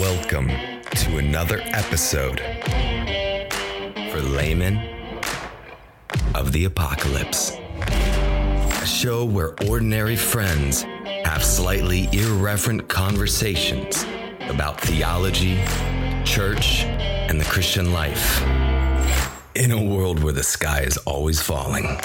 Welcome to another episode for laymen of the apocalypse. A show where ordinary friends have slightly irreverent conversations about theology, church, and the Christian life. In a world where the sky is always falling.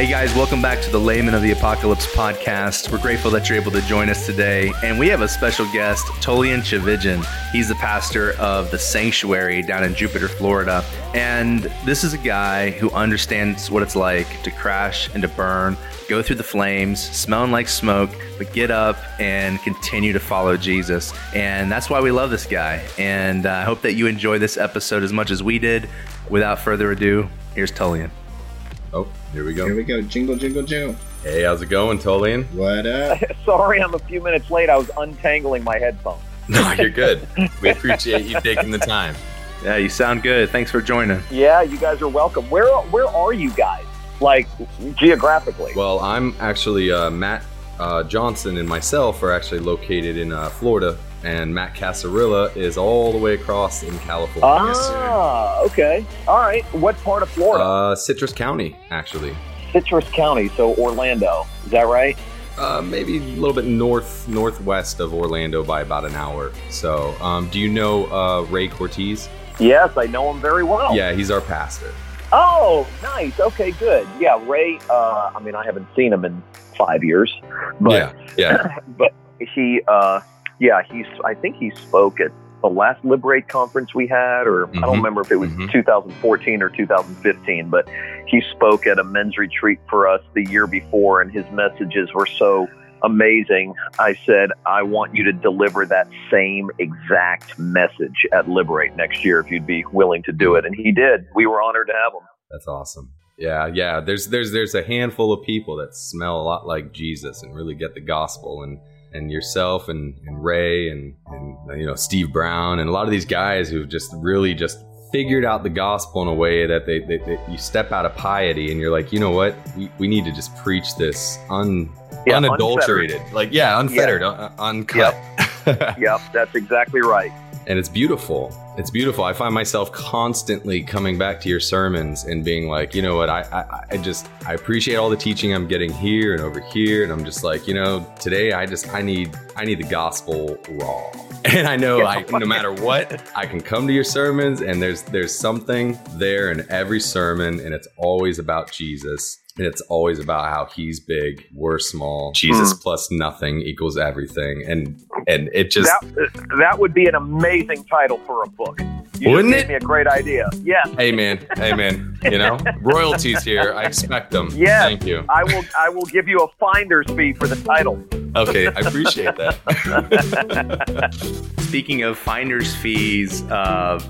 Hey guys, welcome back to the Layman of the Apocalypse podcast. We're grateful that you're able to join us today. And we have a special guest, Tullian Tchividjian. He's the pastor of the Sanctuary down in Jupiter, Florida. And this is a guy who understands what it's like to crash and to burn, go through the flames, smelling like smoke, but get up and continue to follow Jesus. And that's why we love this guy. And uh, I hope that you enjoy this episode as much as we did. Without further ado, here's Tullian. Oh, here we go. Here we go. Jingle, jingle, jingle. Hey, how's it going, Tullian? What up? Sorry, I'm a few minutes late. I was untangling my headphones. No, you're good. We appreciate you taking the time. Yeah, you sound good. Thanks for joining. Yeah, you guys are welcome. Where where are you guys? Like geographically? Well, I'm actually uh, Matt uh, Johnson and myself are actually located in uh, Florida, and Matt Casarilla is all the way across in California. ah, okay. All right. What part of Florida? Uh, Citrus County, actually. Citrus County, so Orlando. Is that right? Uh, maybe a little bit north northwest of Orlando by about an hour. So, um, do you know uh, Ray Cortese? Yes, I know him very well. Yeah, he's our pastor. Oh, nice. Okay, good. Yeah, Ray. Uh, I mean, I haven't seen him in five years, but yeah, yeah. but he, uh, yeah, he's. I think he spoke at the last Liberate conference we had, or I Mhm. don't remember if it was Mhm. 2014 or 2015, but he spoke at a men's retreat for us the year before, and his messages were so amazing. I said, I want you to deliver that same exact message at Liberate next year if you'd be willing to do it, and he did. We were honored to have him. That's awesome. Yeah, yeah. There's there's there's a handful of people that smell a lot like Jesus and really get the gospel and and yourself and, and Ray and, and you know Steve Brown and a lot of these guys who've just really just figured out the gospel in a way that they, they, they you step out of piety and you're like, you know what? We, we need to just preach this un Yeah, unadulterated. Like yeah, unfettered, un- uncut. Yep, that's exactly right. And it's beautiful. It's beautiful. I find myself constantly coming back to your sermons and being like, you know what, I, I, I just I appreciate all the teaching I'm getting here and over here, and I'm just like, you know, today I just I need I need the gospel raw. And I know I no matter what, I can come to your sermons and there's there's something there in every sermon, and it's always about Jesus. And it's always about how he's big, we're small. Jesus plus nothing equals everything. And and it just that that would be an amazing title for a book. You Wouldn't just it? gave me a great idea. Yes, Hey man, hey man, you know royalties here. I expect them. Yes. Thank you. I will. I will give you a finder's fee for the title. Okay, I appreciate that. Speaking of finder's fees, uh,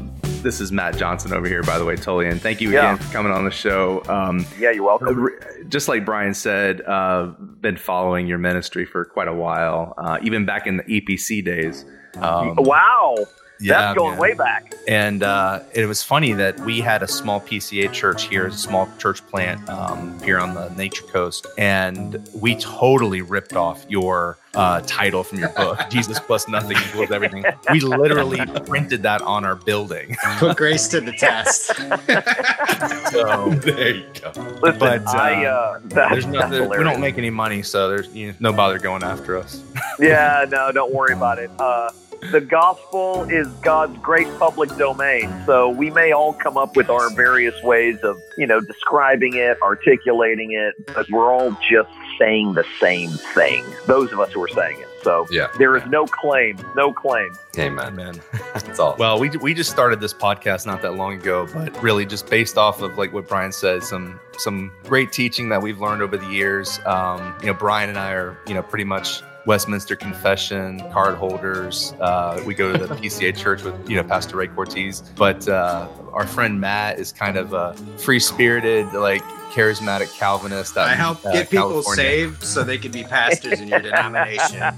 this is Matt Johnson over here, by the way, Tullian. Thank you Yeah. again for coming on the show. Um, Yeah, you're welcome. just like Brian said, uh, been following your ministry for quite a while, uh, even back in the EPC days. Um, wow, yeah, that's going man. way back. And uh, it was funny that we had a small PCA church here, a small church plant um, here on the Nature Coast, and we totally ripped off your uh, title from your book, Jesus plus nothing equals everything. We literally printed that on our building. Put grace to the test. So there you go. Listen, But, uh, I uh, that's, there's no, that's there- we don't make any money, so there's you know, no bother going after us. Yeah, no, don't worry about it. Uh, the gospel is God's great public domain, so we may all come up with our various ways of, you know, describing it, articulating it, but we're all just saying the same thing. Those of us who are saying it. So Yeah. there is no claim, no claim. Amen. Man. That's all. Well, we, we just started this podcast not that long ago, but really just based off of like what Brian said, some some great teaching that we've learned over the years. Um, you know, Brian and I are you know pretty much Westminster Confession card holders. Uh, we go to the PCA church with you know Pastor Ray Cortese, but uh, our friend Matt is kind of a free spirited like charismatic Calvinist. out I help uh, get people California. saved so they can be pastors in your denomination.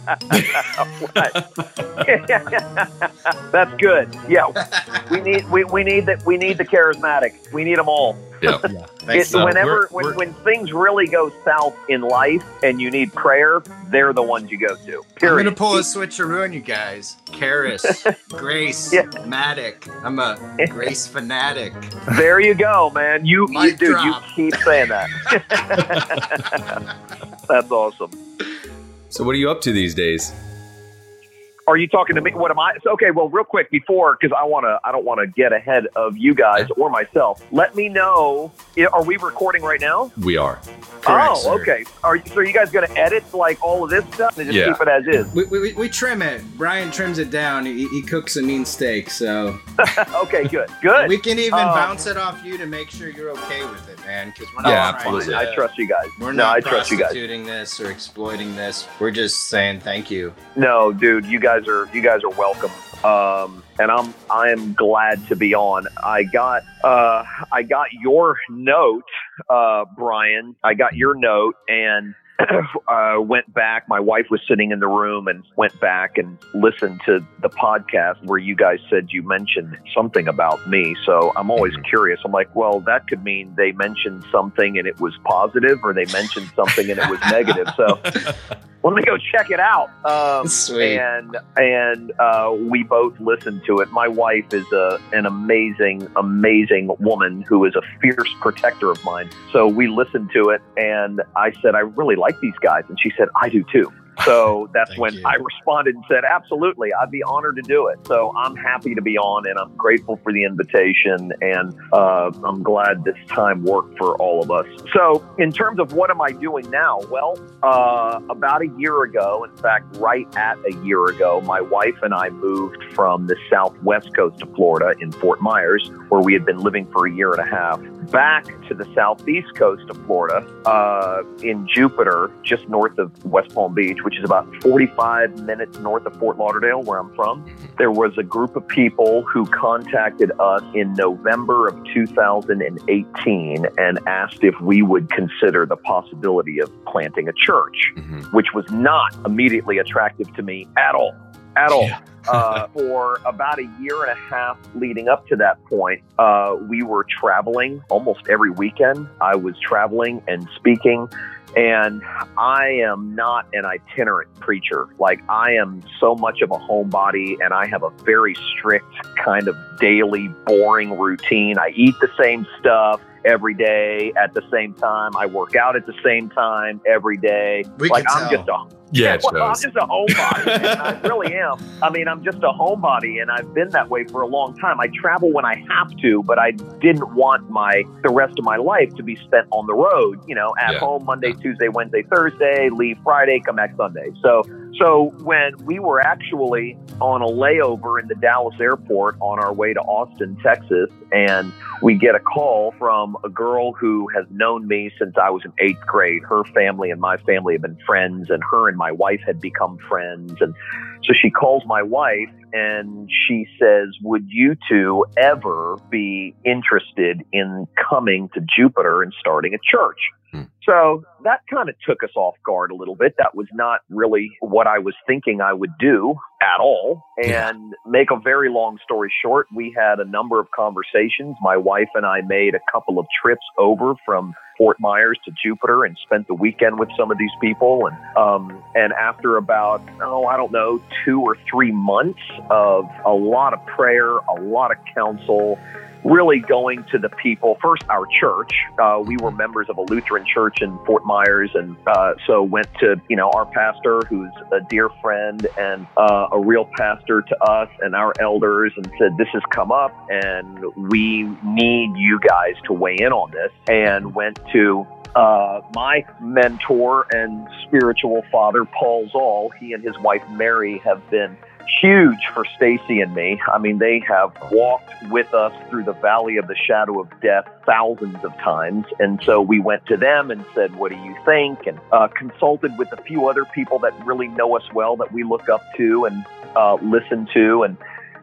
That's good. Yeah, we need we, we need that we need the charismatic. We need them all. Yeah. Thanks, It, so. whenever We're- when, when things really go south in life and you need prayer, they're the ones you go to. I'm gonna pull a switcheroo on you guys. Karis, Grace, Yeah. Matic. I'm a Grace fanatic. There you go, man. You, you Mic dude, you keep saying that. That's awesome. So what are you up to these days? Are you talking to me? What am I? so, Okay, well, real quick before, because I want to, I don't want to get ahead of you guys or myself. Let me know. Are we recording right now? We are. Correct, oh, sir. okay. Are you, so are you guys going to edit like all of this stuff and just Yeah. keep it as is? We, we, we trim it. Brian trims it down. He, he cooks a mean steak, so Okay, good, good. we can even Um, bounce it off you to make sure you're okay with it, man. Because we're not Yeah, absolutely. to- I trust you guys. We're no, not I trust you guys. prostituting this or exploiting this. We're just saying thank you. No, dude, you guys are you guys are welcome. Um, and I'm I am glad to be on. I got uh, I got your note, uh, Brian. I got your note and uh, went back. My wife was sitting in the room and went back and listened to the podcast where you guys said you mentioned something about me. So I'm always Mhm. curious. I'm like, well, that could mean they mentioned something and it was positive, or they mentioned something and it was negative. So let me go check it out. Um, Sweet. And and uh, we both listened to it. My wife is a an amazing, amazing woman who is a fierce protector of mine. So we listened to it, and I said, I really like these guys, and she said, I do too. So that's when you. I responded and said, Absolutely, I'd be honored to do it. So I'm happy to be on, and I'm grateful for the invitation, and uh, I'm glad this time worked for all of us. So, in terms of what am I doing now? Well, uh, about a year ago, in fact, right at a year ago, my wife and I moved from the southwest coast of Florida in Fort Myers, where we had been living for a year and a half, back to the southeast coast of Florida uh, in Jupiter, just north of West Palm Beach, which is about 45 minutes north of Fort Lauderdale, where I'm from. There was a group of people who contacted us in November of 2018 and asked if we would consider the possibility of planting a church Mhm. which was not immediately attractive to me at all. At all. uh, for about a year and a half leading up to that point, uh, we were traveling almost every weekend. I was traveling and speaking. And I am not an itinerant preacher. Like, I am so much of a homebody and I have a very strict kind of daily, boring routine. I eat the same stuff every day at the same time. I work out at the same time every day. We like, can I'm tell. just a Yeah, it well, I'm just a homebody. I really am. I mean, I'm just a homebody, and I've been that way for a long time. I travel when I have to, but I didn't want my the rest of my life to be spent on the road. You know, at Yeah. home Monday, Tuesday, Wednesday, Thursday, leave Friday, come back Sunday. So, so when we were actually on a layover in the Dallas airport on our way to Austin, Texas, and we get a call from a girl who has known me since I was in eighth grade. Her family and my family have been friends, and her and my wife had become friends. And so she calls my wife and she says, Would you two ever be interested in coming to Jupiter and starting a church? Hmm. So that kind of took us off guard a little bit. That was not really what I was thinking I would do at all. Yeah. And make a very long story short, we had a number of conversations. My wife and I made a couple of trips over from Fort Myers to Jupiter and spent the weekend with some of these people. And um, and after about oh I don't know two or three months of a lot of prayer, a lot of counsel, really going to the people. First, our church. Uh, we were members of a Lutheran church in Fort Myers, and uh, so went to you know our pastor, who's a dear friend and uh, a real pastor to us and our elders, and said this has come up, and we need you guys to weigh in on this. And went to uh, my mentor and spiritual father, Paul Zahl. He and his wife Mary have been huge for Stacy and me. I mean, they have walked with us through the valley of the shadow of death thousands of times. And so we went to them and said, What do you think? And uh, consulted with a few other people that really know us well that we look up to and uh, listen to. And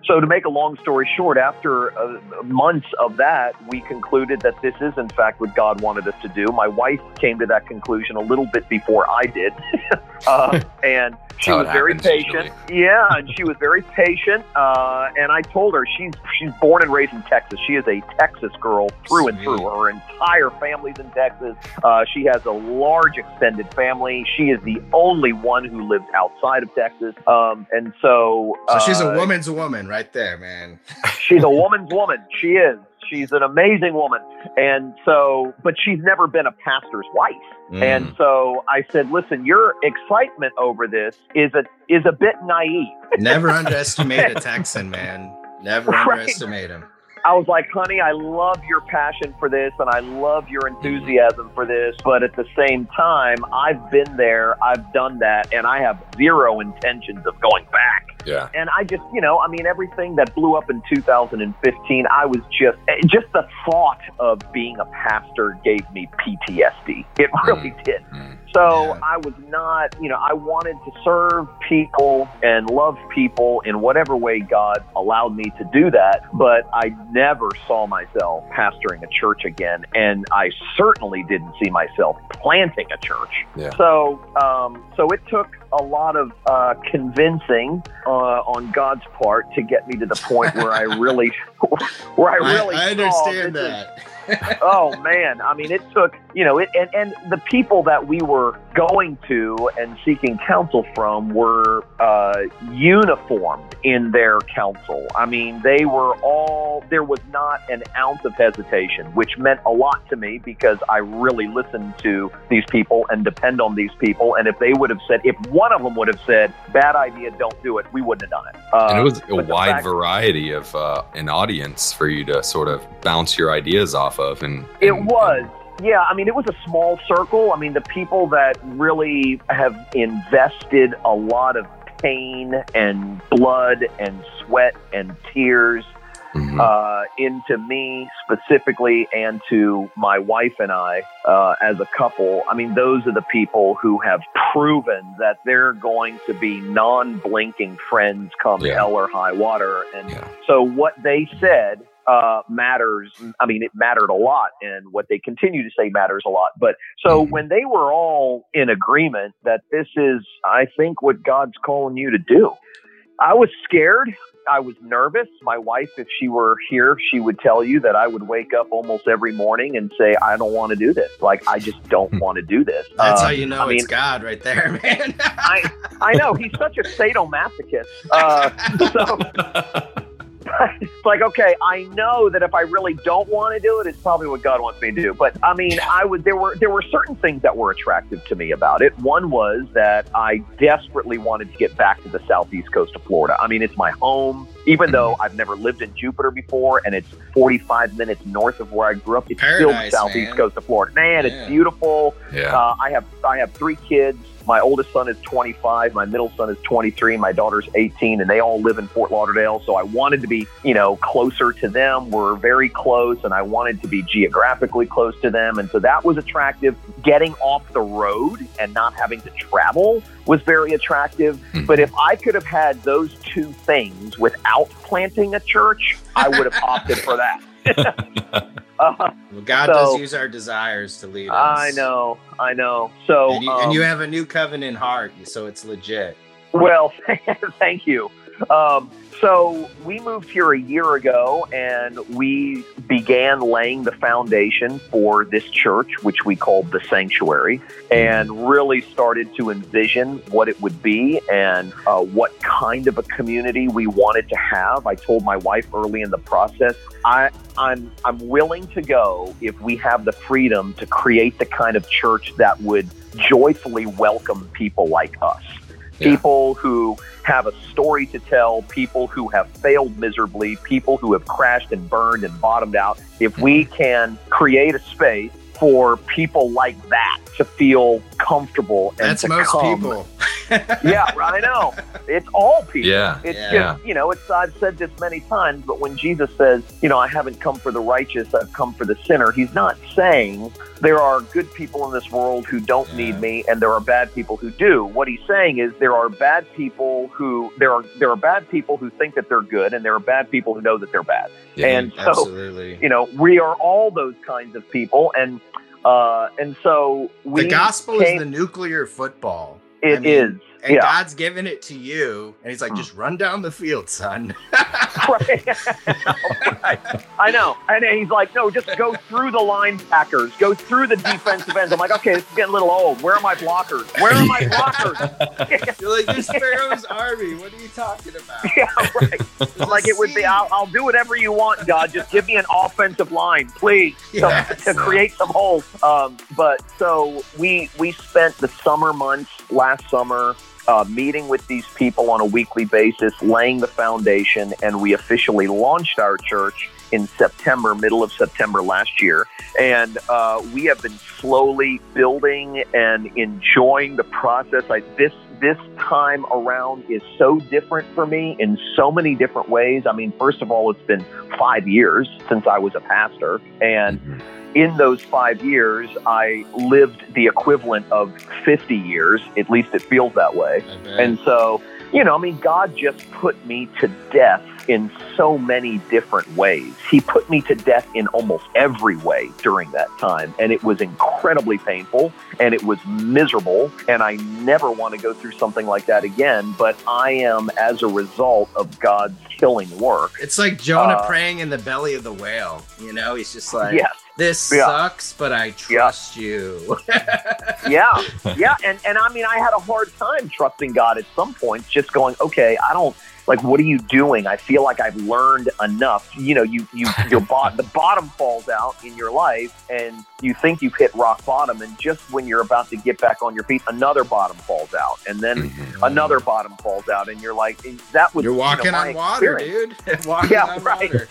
so, to make a long story short, after uh, months of that, we concluded that this is, in fact, what God wanted us to do. My wife came to that conclusion a little bit before I did. uh, and she was very happens patient. Yeah, and she was very patient. Uh, and I told her she's she's born and raised in Texas. She is a Texas girl through and through. Her entire family's in Texas. Uh, she has a large extended family. She is the only one who lives outside of Texas. Um, and so, So she's a uh, woman's woman right there, man. She's a woman's woman. She is. She's an amazing woman. And so, but she's never been a pastor's wife. Mm. And so I said, listen, your excitement over this is a is a bit naive. Never underestimate a Texan, man. Never Right. underestimate him. I was like, honey, I love your passion for this and I love your enthusiasm for this. But at the same time, I've been there, I've done that, and I have zero intentions of going back. Yeah. And I just, you know, I mean, everything that blew up in 2015, I was just, just the thought of being a pastor gave me PTSD. It really did. Mm. So Yeah. I was not, you know, I wanted to serve people and love people in whatever way God allowed me to do that. But I never saw myself pastoring a church again. And I certainly didn't see myself planting a church. Yeah. So, um, so it took a lot of uh, convincing uh, on God's part to get me to the point where I really, where I I, really I saw understand this is- that. oh man i mean it took you know it and, and the people that we were going to and seeking counsel from were uh, uniformed in their counsel. I mean they were all there was not an ounce of hesitation which meant a lot to me because i really listened to these people and depend on these people. And if they would have said if one of them would have said bad idea don't do it we wouldn't have done it. Uh, and it was a wide fact- variety of uh, an audience for you to sort of bounce your ideas off of and It and- was. Yeah, I mean, it was a small circle. I mean, the people that really have invested a lot of pain and blood and sweat and tears Mhm. uh, into me specifically and to my wife and I uh, as a couple. I mean, those are the people who have proven that they're going to be non blinking friends come Yeah. hell or high water. And Yeah. so what they said uh, matters. I mean, it mattered a lot, and what they continue to say matters a lot. But so Mhm. when they were all in agreement that this is, I think, what God's calling you to do, I was scared. I was nervous. My wife, if she were here, she would tell you that I would wake up almost every morning and say, I don't want to do this. Like, I just don't want to do this. That's Uh, how you know I mean, it's God right there, man. I, I know he's such a sadomasochist. Uh, so it's like, okay, I know that if I really don't want to do it, it's probably what God wants me to do. But I mean, I was there were there were certain things that were attractive to me about it. One was that I desperately wanted to get back to the southeast coast of Florida. I mean, it's my home. Even though I've never lived in Jupiter before, and it's 45 minutes north of where I grew up, it's still the southeast man. coast of Florida. Man, Yeah. it's beautiful. yeah. Uh, I have I have three kids. My oldest son is 25. My middle son is 23. My daughter's 18, and they all live in Fort Lauderdale. So I wanted to be, you know, closer to them. We're very close, and I wanted to be geographically close to them. And so that was attractive. Getting off the road and not having to travel was very attractive. Mhm. But if I could have had those two things without planting a church, I would have opted for that. uh, Well, God So- does use our desires to lead us. I know, I know. So And you, and you um, have a new covenant heart, so it's legit. Well, thank you. Um, so we moved here a year ago and we began laying the foundation for this church, which we called the sanctuary, and really started to envision what it would be and uh, what kind of a community we wanted to have. I told my wife early in the process, I, I'm, I'm willing to go if we have the freedom to create the kind of church that would joyfully welcome people like us Yeah. people who have a story to tell, people who have failed miserably, people who have crashed and burned and bottomed out. If we mm-hmm. can create a space for people like that to feel comfortable and That's to most come, people. yeah, I know. It's all people. Yeah. It's Yeah. just, you know, it's I've said this many times, but when Jesus says, you know, I haven't come for the righteous, I've come for the sinner, he's not saying there are good people in this world who don't Yeah. need me and there are bad people who do. What he's saying is there are bad people who there are there are bad people who think that they're good and there are bad people who know that they're bad. Yeah. And so Absolutely. you know, we are all those kinds of people and uh and so we the gospel came, is the nuclear football. It I mean, is, And yeah. God's given it to you. And he's like, Mm. just run down the field, son. right. I know. And he's like, no, just go through the linebackers, go through the defensive ends. I'm like, okay, this is getting a little old. Where are my blockers? Where are my blockers? You're like, this Pharaoh's army. What are you talking about? yeah, right. I'm like, it would be, I'll, I'll do whatever you want, God. Just give me an offensive line, please, to- Yes. to, create some holes. Um, but so we we spent the summer months last summer uh, meeting with these people on a weekly basis, laying the foundation, and we officially launched our church in September, middle of September last year. And uh, we have been slowly building and enjoying the process. I, this this time around is so different for me in so many different ways. I mean, first of all, it's been five years since I was a pastor, and Mhm. In those five years, I lived the equivalent of 50 years. At least it feels that way. And so, you know, I mean, God just put me to death in so many different ways. He put me to death in almost every way during that time. And it was incredibly painful and it was miserable. And I never want to go through something like that again. But I am, as a result of God's killing work, it's like Jonah uh, praying in the belly of the whale. You know, he's just like, yes. This Yeah. sucks, but I trust you. yeah, yeah, and and I mean, I had a hard time trusting God at some points. Just going, okay, I don't like. What are you doing? I feel like I've learned enough. You know, you you your bot the bottom falls out in your life, and you think you've hit rock bottom, and just when you're about to get back on your feet, another bottom falls out, and then Mhm. another bottom falls out, and you're like, that was You're walking you know, on water, experience. dude. walking Yeah, on right. water.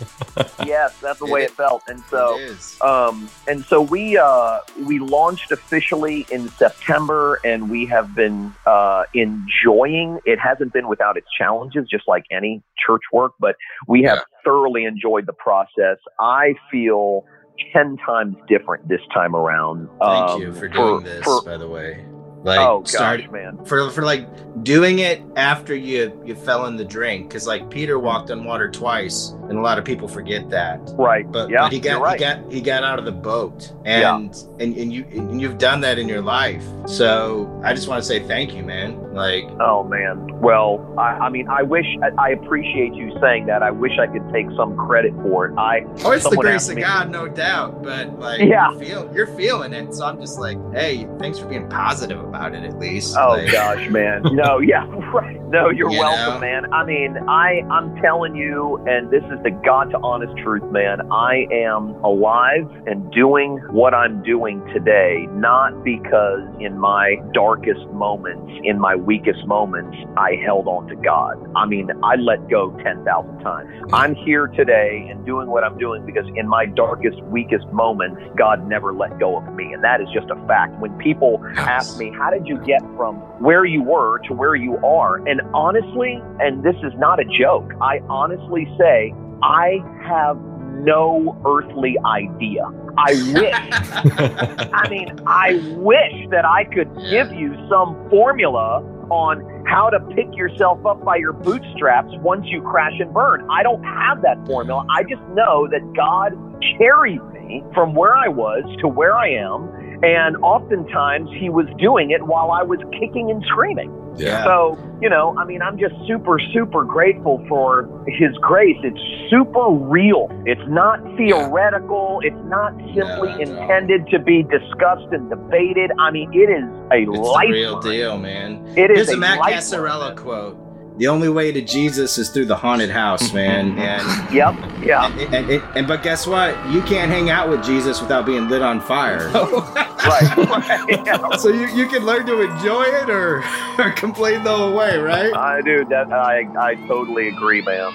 Yes, that's the way it felt, and so. Um, and so we uh, we launched officially in September, and we have been uh, enjoying. It hasn't been without its challenges, just like any church work, but we have Yeah. thoroughly enjoyed the process. I feel ten times different this time around. Thank um, you for doing this, for- by the way. Like, oh gosh, start man! for for like doing it after you you fell in the drink, because like Peter walked on water twice, and a lot of people forget that. Right? But, yeah, but he got right. he got he got out of the boat, and and and you and you've done that in your life. So I just want to say thank you, man. Like Oh man. Well, I, I mean, I wish I, I appreciate you saying that. I wish I could take some credit for it. I Oh, it's the grace of me- God, no doubt. But like, Yeah. you're, feel, you're feeling it. So I'm just like, hey, thanks for being positive about it, at least. Oh Like, gosh, man. No, yeah, right. No, you're You welcome, know? man. I mean, I I'm telling you, and this is the God to honest truth, man. I am alive and doing what I'm doing today, not because in my darkest moments, in my weakest moments, I held on to God. I mean, I let go ten thousand times. I'm here today and doing what I'm doing because in my darkest, weakest moments, God never let go of me, and that is just a fact. When people ask me, How did you get from where you were to where you are? And honestly, and this is not a joke, I honestly say, I have no earthly idea. I wish. I mean, I wish that I could give you some formula on how to pick yourself up by your bootstraps once you crash and burn. I don't have that formula. I just know that God carried me from where I was to where I am. And oftentimes he was doing it while I was kicking and screaming. Yeah. So, you know, I mean, I'm just super, super grateful for his grace. It's super real. It's not theoretical. It's not simply No, no. intended to be discussed and debated. I mean, it is a It's the real deal, man. It is Here's a Matt lifeline. Cassarella quote. The only way to Jesus is through the haunted house, man. And, Yep. Yeah. and, and, and, and but guess what? You can't hang out with Jesus without being lit on fire. right. right. So you, you can learn to enjoy it or, or complain the whole way, right? I do that. I I totally agree, man.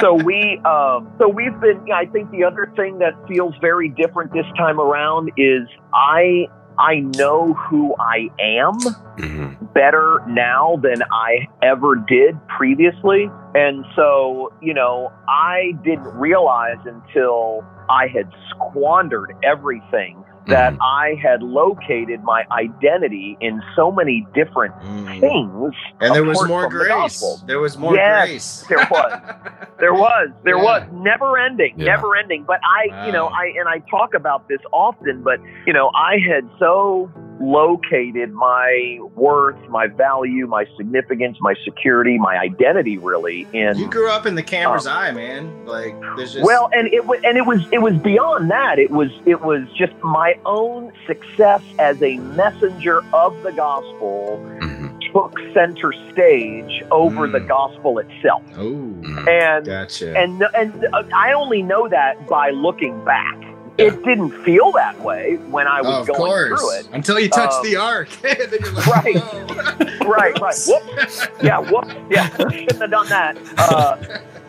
so we um, so we've been. I think the other thing that feels very different this time around is I I know who I am Mhm. better now than I ever did previously. And so, you know, I didn't realize until I had squandered everything that Mhm. I had located my identity in so many different Mm. things. And there was more from the grace. There was more Yes, grace. there was. There was, there Yeah. was never ending, Yeah. never ending. But I, you know, I and I talk about this often, but you know, I had so located my worth, my value, my significance, my security, my identity, really in You grew up in the camera's Um, eye, man. Like there's just well, and it was, and it was, it was beyond that. It was, it was just my own success as a messenger of the gospel Mhm. took center stage over Mm. the gospel itself, Oh, Mhm. and gotcha. and and uh, I only know that by looking back. It didn't feel that way when I was Oh, going through it. Until you touch Um, the you're like, right. "Whoa." Right, right. Whoop. Yeah, whoop. Yeah, shouldn't have done that. Uh,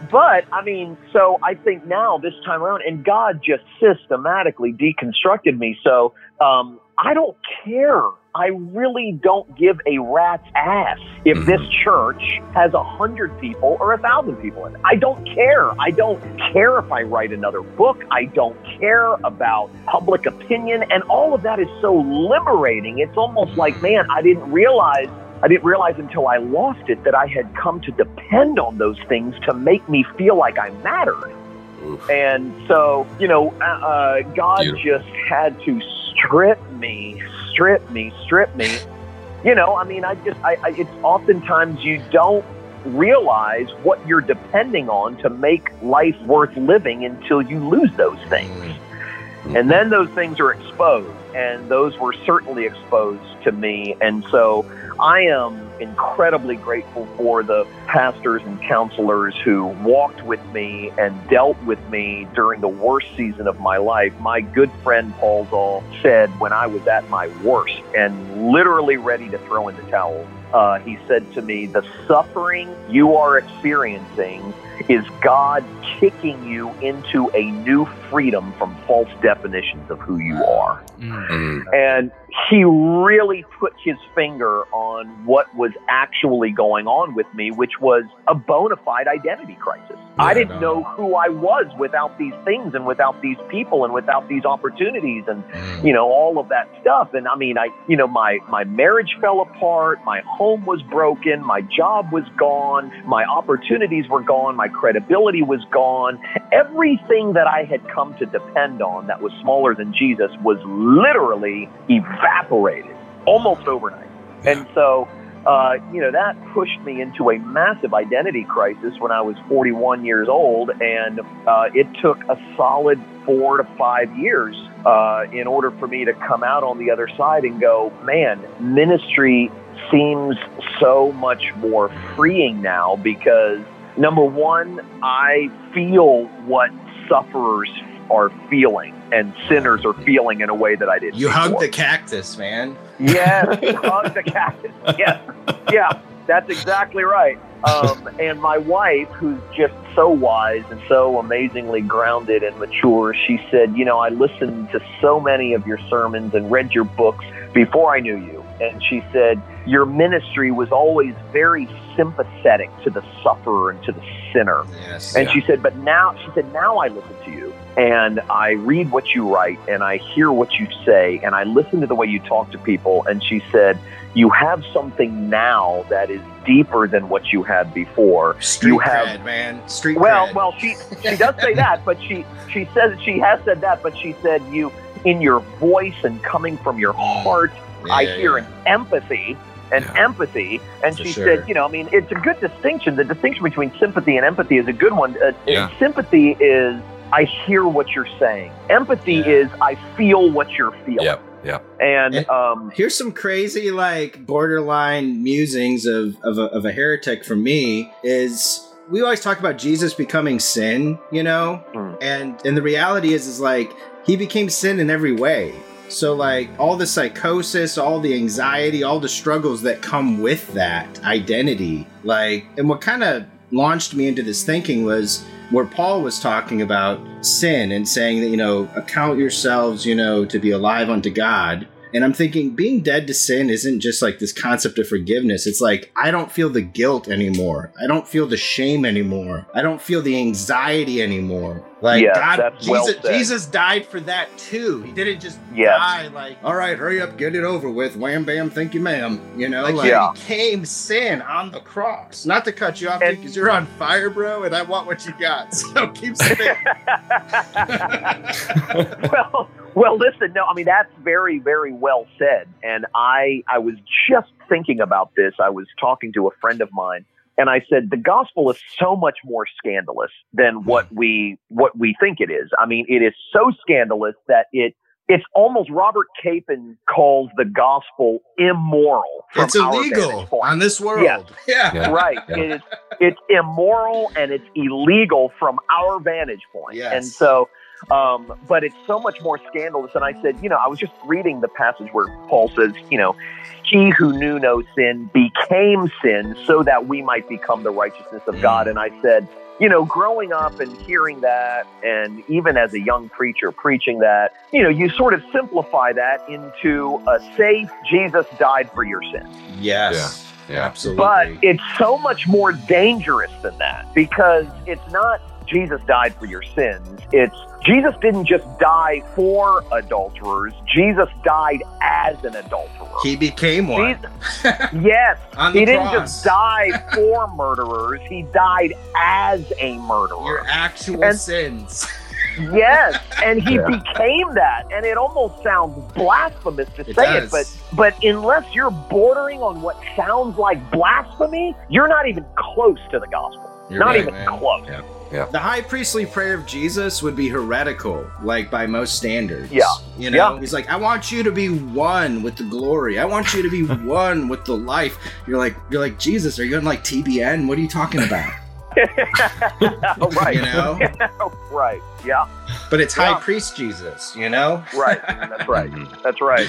but I mean, so I think now this time around, and God just systematically deconstructed me. So um, I don't care. I really don't give a rat's ass if Mhm. this church has a hundred people or a thousand people in it. I don't care. I don't care if I write another book. I don't care about public opinion, and all of that is so liberating. It's almost like, man, I didn't realize I didn't realize until I lost it that I had come to depend on those things to make me feel like I mattered. Oof. And so, you know, uh, uh, God Beautiful. just had to strip me, strip me, strip me. You know, I mean, I just, I, I it's oftentimes you don't realize what you're depending on to make life worth living until you lose those things. Mm-hmm. And then those things are exposed, and those were certainly exposed to me. And so I am incredibly grateful for the pastors and counselors who walked with me and dealt with me during the worst season of my life. My good friend Paul Zahl said when I was at my worst and literally ready to throw in the towel, uh, he said to me, The suffering you are experiencing is God kicking you into a new freedom from false definitions of who you are. Mhm. And he really put his finger on what was actually going on with me, which was a bona fide identity crisis. I didn't no. know who I was without these things and without these people and without these opportunities and Mm. you know all of that stuff and i mean i you know my my marriage fell apart my home was broken my job was gone my opportunities were gone my credibility was gone. Everything that i had come to depend on that was smaller than jesus was literally evaporated almost overnight. And so uh, you know, that pushed me into a massive identity crisis when I was 41 years old. And uh, it took a solid four to five years uh, in order for me to come out on the other side and go, man, ministry seems so much more freeing now because number one, I feel what sufferers are feeling and sinners are feeling in a way that I didn't. You hugged before. the cactus, man. Yes, hug the cactus. Yes, yeah, that's exactly right. Um, and my wife, who's just so wise and so amazingly grounded and mature, she said, You know, I listened to so many of your sermons and read your books before I knew you. And she said, Your ministry was always very sympathetic to the sufferer and to the sinner. Yes. And she said, but now, she said, now I listen to you and I read what you write and I hear what you say and I listen to the way you talk to people. And she said, you have something now that is deeper than what you had before. Street you have cred, man. Street well, cred. well, she she does say that, but she she says she has said that, but she said you in your voice and coming from your oh, heart, Yeah, I hear yeah. an empathy. And Yeah. empathy, and For she sure. said, you know, I mean, it's a good distinction. The distinction between sympathy and empathy is a good one. Uh, Yeah. Sympathy is I hear what you're saying. Empathy Yeah. is I feel what you're feeling. Yep. Yep. And And- um, Here's some crazy, like, borderline musings of, of, a, of a heretic from me is we always talk about Jesus becoming sin, you know? Mm. And and the reality is is like he became sin in every way. So like all the psychosis, all the anxiety, all the struggles that come with that identity, like and what kind of launched me into this thinking was where Paul was talking about sin and saying that, you know, account yourselves, you know, to be alive unto God And I'm thinking being dead to sin isn't just like this concept of forgiveness. It's like I don't feel the guilt anymore. I don't feel the shame anymore. I don't feel the anxiety anymore. Like Yes, God, that's well Jesus. Jesus died for that too. He didn't just Yes. die like, all right, hurry up, get it over with. Wham bam, thank you, ma'am. You know, like Yeah. he became sin on the cross. Not to cut you off because you're on fire, bro, and I want what you got. So keep spitting. well, well, listen. No, I mean that's very, very well said. And I, I was just thinking about this. I was talking to a friend of mine, and I said the gospel is so much more scandalous than what we what we think it is. I mean, it is so scandalous that it. It's almost Robert Capon calls the gospel immoral. It's illegal vantage on this world. Yeah. Yeah. Yeah. right. Yeah. It is it's immoral and it's illegal from our vantage point. Yes. And so um, but it's so much more scandalous. And I said, you know, I was just reading the passage where Paul says, you know, he who knew no sin became sin so that we might become the righteousness of God. And I said, you know, growing up and hearing that, and even as a young preacher preaching that, you know, you sort of simplify that into a safe Jesus died for your sins. Yes. Yeah. Absolutely. But it's so much more dangerous than that because it's not Jesus died for your sins. It's Jesus didn't just die for adulterers. Jesus died as an adulterer. he became one. Jesus- yes, on the he didn't cross. just die for murderers. He died as a murderer. Your actual And- sins. Yes, and he Yeah. became that, and it almost sounds blasphemous to It say does. it, but but unless you're bordering on what sounds like blasphemy, you're not even close to the gospel. You're not right, even man. close. The high priestly prayer of Jesus would be heretical, like by most standards. Yeah. You know, Yeah. he's like, I want you to be one with the glory. I want you to be one with the life. You're like, you're like, Jesus, are you on like TBN? What are you talking about? right. You know? right. Yeah. But it's Yeah. high priest Jesus, you know? Right. That's right. That's right.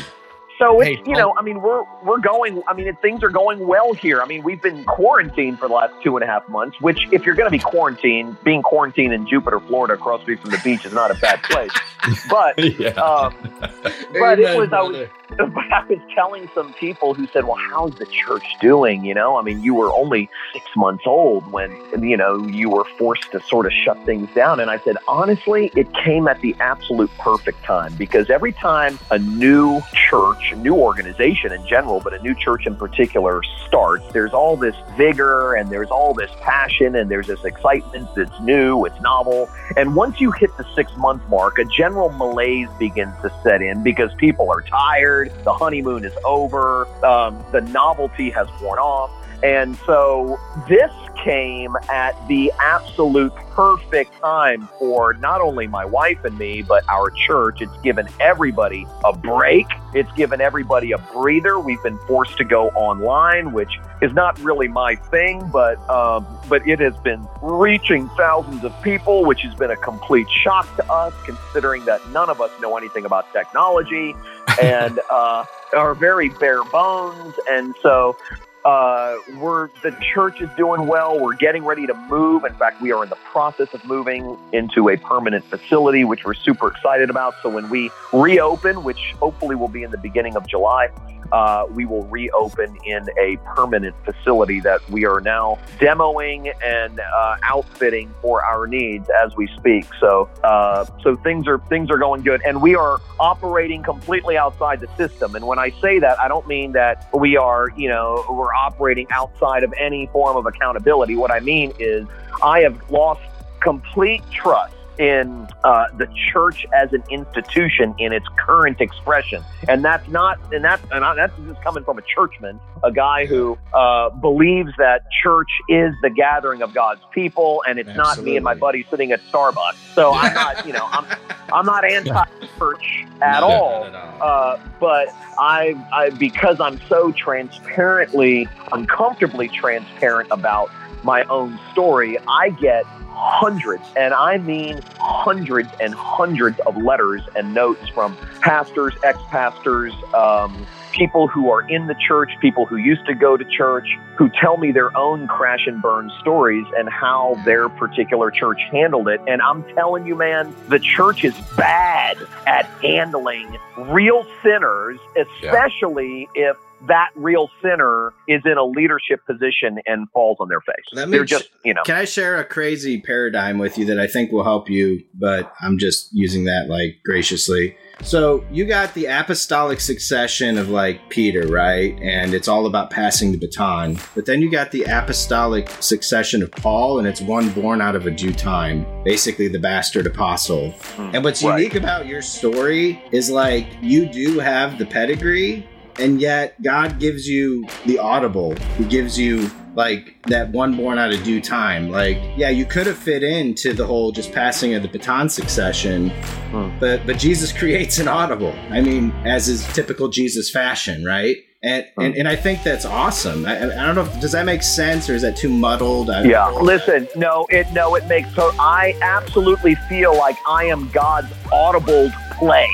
So it's Hey, you know, I mean, we're we're going. I mean, it, things are going well here. I mean, we've been quarantined for the last two and a half months. Which, if you're going to be quarantined, being quarantined in Jupiter, Florida, across from the beach, is not a bad place. But yeah. um, but it was I was I was telling some people who said, "Well, how's the church doing?" You know, I mean, you were only six months old when you know you were forced to sort of shut things down. And I said, honestly, it came at the absolute perfect time because every time a new church, a new organization in general, but a new church in particular starts, there's all this vigor and there's all this passion and there's this excitement that's new, it's novel. And once you hit the six month mark, a general malaise begins to set in because people are tired, the honeymoon is over, um, the novelty has worn off. And so this came at the absolute perfect time for not only my wife and me, but our church. It's given everybody a break. It's given everybody a breather. We've been forced to go online, which is not really my thing, but um, but it has been reaching thousands of people, which has been a complete shock to us, considering that none of us know anything about technology and uh, are very bare bones. And so uh, we're the church is doing well. We're getting ready to move. In fact, we are in the process of moving into a permanent facility, which we're super excited about. So when we reopen, which hopefully will be in the beginning of July, uh, we will reopen in a permanent facility that we are now demoing and uh, outfitting for our needs as we speak. So, uh, so things are things are going good, and we are operating completely outside the system. And when I say that, I don't mean that we are, you know, we're operating outside of any form of accountability. What I mean is, I have lost complete trust in uh, the church as an institution in its current expression, and that's not, and that's, and I, that's just coming from a churchman, a guy who uh, believes that church is the gathering of God's people, and it's not me and my buddy sitting at Starbucks. So I'm not, you know, I'm, I'm not anti-church at No, all. not at all. Uh, but I, I, because I'm so transparently, uncomfortably transparent about my own story, I get hundreds, and I mean hundreds and hundreds of letters and notes from pastors, ex-pastors, um, people who are in the church, people who used to go to church, who tell me their own crash and burn stories and how their particular church handled it. And I'm telling you, man, the church is bad at handling real sinners, especially if that real sinner is in a leadership position and falls on their face. Let me They're just, you know. Can I share a crazy paradigm with you that I think will help you, but I'm just using that like graciously. So you got the apostolic succession of like Peter, right? And it's all about passing the baton. But then you got the apostolic succession of Paul, and it's one born out of a due time, basically the bastard apostle. Hmm. And what's Right. unique about your story is like you do have the pedigree, and yet God gives you the audible. He gives you like that one born out of due time. Like, yeah, you could have fit into the whole just passing of the baton succession, Hmm. but but Jesus creates an audible. I mean, as is typical Jesus fashion, right? And, and, and I think that's awesome. I, I don't know. If, does that make sense, or is that too muddled? I, Yeah, listen, no, it no, it makes so I absolutely feel like I am God's audible play.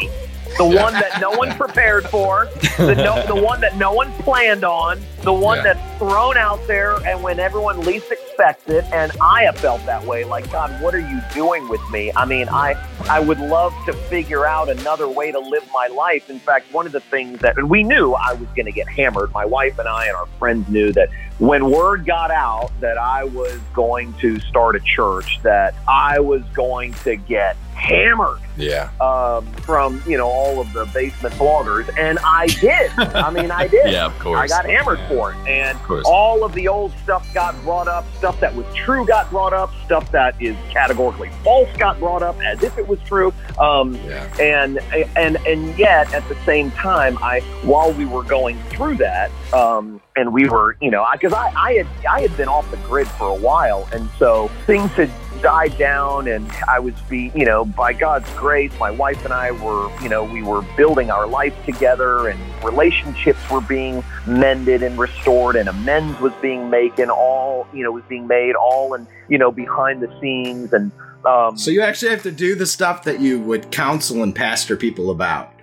The one that no one prepared for, the no, the one that no one planned on, the one Yeah. that's thrown out there and when everyone least expects it and I have felt that way like God, what are you doing with me? I mean, I I would love to figure out another way to live my life. In fact, one of the things that and we knew I was going to get hammered. My wife and I and our friends knew that when word got out that I was going to start a church, that I was going to get hammered Yeah. um, from you know all of the basement bloggers, and I did. I mean, I did. Yeah, of course. I got hammered Yeah. for it, and course. all of the old stuff got brought up. Stuff that was true got brought up. Stuff that is categorically false got brought up as if it was true. Um, Yeah. and and and yet at the same time i while we were going through that um and we were you know because I, I had i had been off the grid for a while and so things had died down and i was be you know by god's grace my wife and i were you know we were building our life together and relationships were being mended and restored and amends was being made and all you know was being made all and you know behind the scenes and um So you actually have to do the stuff that you would counsel and pastor people about.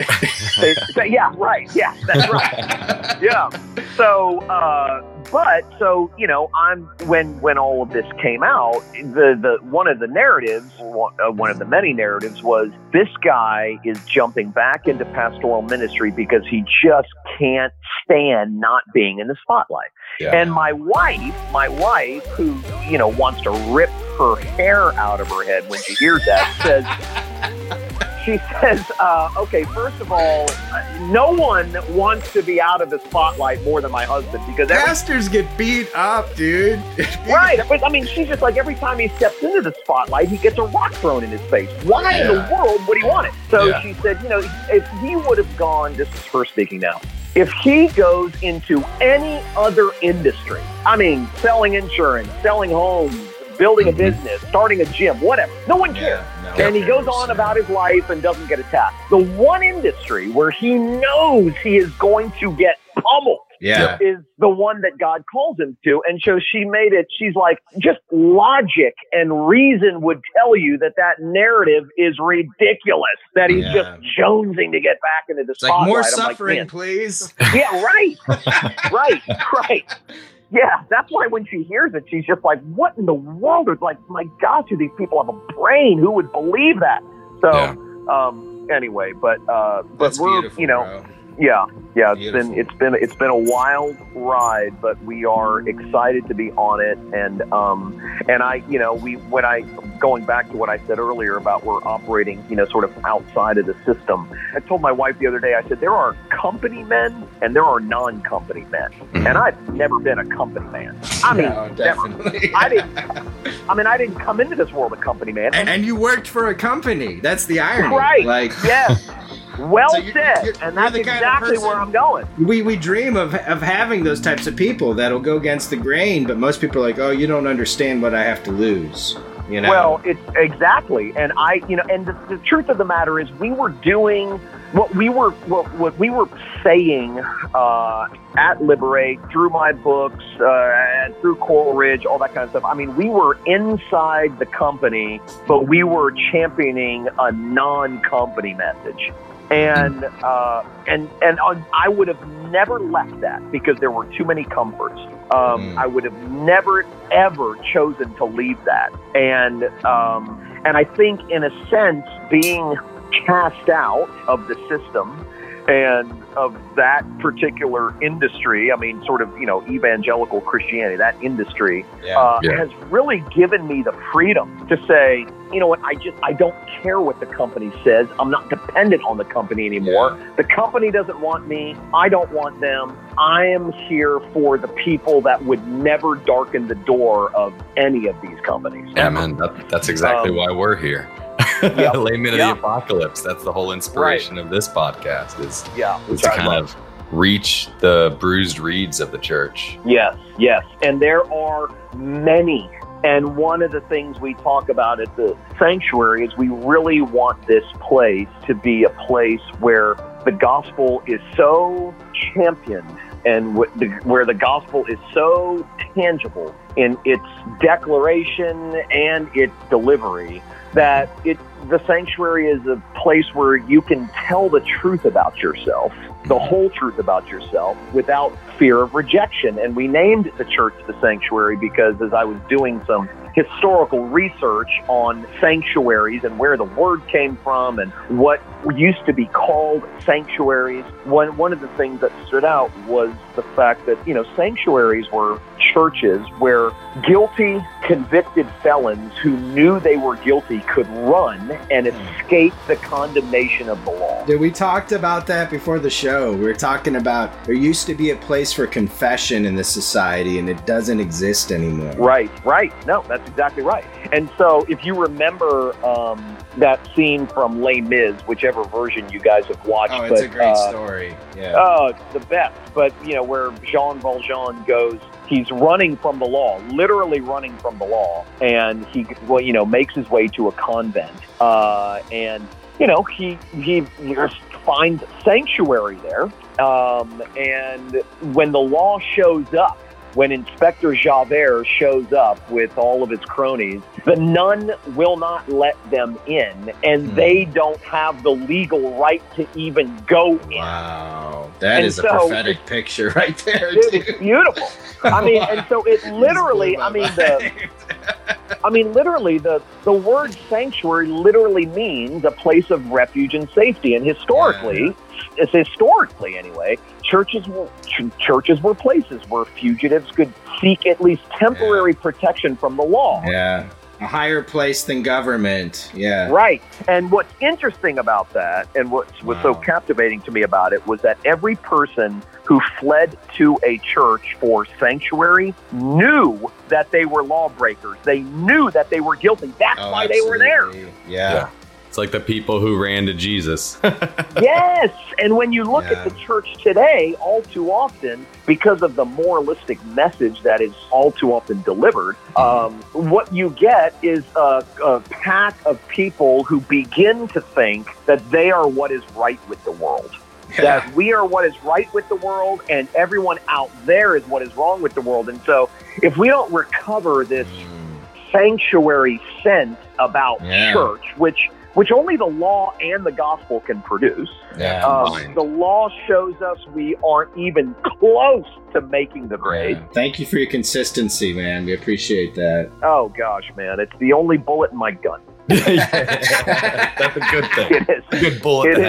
Yeah, right. Yeah, that's right. yeah. So, uh, but so you know, I'm when when all of this came out, the the one of the narratives, one, uh, one of the many narratives, was this guy is jumping back into pastoral ministry because he just can't stand not being in the spotlight. Yeah. And my wife, my wife, who you know wants to rip her hair out of her head when she hears that, says, she says, uh, okay, first of all, no one wants to be out of the spotlight more than my husband because every Pastors get beat up, dude. Right. But, I mean, she's just like every time he steps into the spotlight, he gets a rock thrown in his face. Why in the world would he want it? So Yeah. she said, you know, if he would have gone, this is her speaking now, if he goes into any other industry, I mean, selling insurance, selling homes, building a Mhm. business, starting a gym, whatever, no one cares. no and he goes on about his life and doesn't get attacked. The one industry where he knows he is going to get pummeled Yeah. is the one that God calls him to. And so she made it, she's like, just logic and reason would tell you that that narrative is ridiculous, that he's Yeah. just jonesing to get back into the It's like more I'm suffering, man, please. yeah, right, right, right. Yeah, that's why when she hears it, she's just like, what in the world? It's like, my God, do these people have a brain? Who would believe that? So, Yeah. um, anyway, but, uh, but That's we're, you know, bro. Yeah, yeah, it's Beautiful. been it's been it's been a wild ride, but we are excited to be on it. And um, and I, you know, we when I going back to what I said earlier about we're operating, you know, sort of outside of the system. I told my wife the other day. I said there are company men and there are non-company men, Mhm. and I've never been a company man. I mean, No, never. definitely. I didn't. I mean, I didn't come into this world a company man. and, and you worked for a company. That's the irony. Right. Like, yes. Well So you're- said, you're- and that's the kind of exactly where I'm going. we, we dream of, of having those types of people that'll go against the grain, but most people are like, oh, you don't understand what I have to lose. You know? Well, it's exactly, and I, you know, and the, the truth of the matter is, we were doing what we were, what, what we were saying uh, at Liberate through my books uh, and through Coral Ridge, all that kind of stuff. I mean, we were inside the company, but we were championing a non-company message. And uh, and and on, I would have never left that because there were too many comforts. Um, Mm. I would have never ever chosen to leave that, and um, and I think in a sense being cast out of the system and of that particular industry. I mean, sort of you know evangelical Christianity, that industry Yeah. uh, Yeah. has really given me the freedom to say, you know what, I just I don't care what the company says. I'm not dependent on the company anymore. The company doesn't want me. I don't want them. I am here for the people that would never darken the door of any of these companies. Yeah, man, that, that's exactly Um, why we're here. Yep, Layman of the Apocalypse. That's the whole inspiration of this podcast is, Yeah, is to kind of reach the bruised reeds of the church. Yes, yes. And there are many. And one of the things we talk about at the sanctuary is we really want this place to be a place where the gospel is so championed and where the gospel is so tangible in its declaration and its delivery that it the sanctuary is a place where you can tell the truth about yourself the whole truth about yourself without fear of rejection. And we named the church the sanctuary because as I was doing some historical research on sanctuaries and where the word came from and what used to be called sanctuaries, one, one of the things that stood out was the fact that, you know, sanctuaries were churches where guilty, convicted felons who knew they were guilty could run and escape the condemnation of the law. Dude, we talked about that before the show. We were talking about there used to be a place for confession in this society, and it doesn't exist anymore. Right, right. No, that's exactly right. And so, if you remember um, that scene from Les Mis, whichever version you guys have watched, Oh, it's but, a great uh, story. Yeah. Oh, it's the best. But you know where Jean Valjean goes, he's running from the law, literally running from the law, and he, well, you know, makes his way to a convent, uh, and you know he he finds sanctuary there, um, and when the law shows up. When Inspector Javert shows up with all of his cronies, the nun will not let them in, and Hmm. they don't have the legal right to even go in. Wow, that And is so- a prophetic picture right there, Dude, dude. it's beautiful. I mean, and so it literally, I mean, the, I mean, literally, the the word sanctuary literally means a place of refuge and safety. And historically, it's historically anyway, churches were ch- churches were places where fugitives could seek at least temporary protection from the law. yeah, a higher place than government. Yeah. Right. And what's interesting about that, and what was so captivating to me about it, was that every person who fled to a church for sanctuary knew that they were lawbreakers. They knew that they were guilty. That's Oh, why they were there. absolutely. Yeah. It's like the people who ran to Jesus. yes. And when you look Yeah. at the church today, all too often, because of the moralistic message that is all too often delivered, um, what you get is a, a pack of people who begin to think that they are what is right with the world. That we are what is right with the world, and everyone out there is what is wrong with the world. And so, if we don't recover this sanctuary sense about Yeah. church, which which only the law and the gospel can produce. Yeah. Um, the law shows us we aren't even close to making the grade. Yeah. Thank you for your consistency, man. We appreciate that. Oh gosh, man, it's the only bullet in my gun. That's a good thing. It is. A Good bullet It to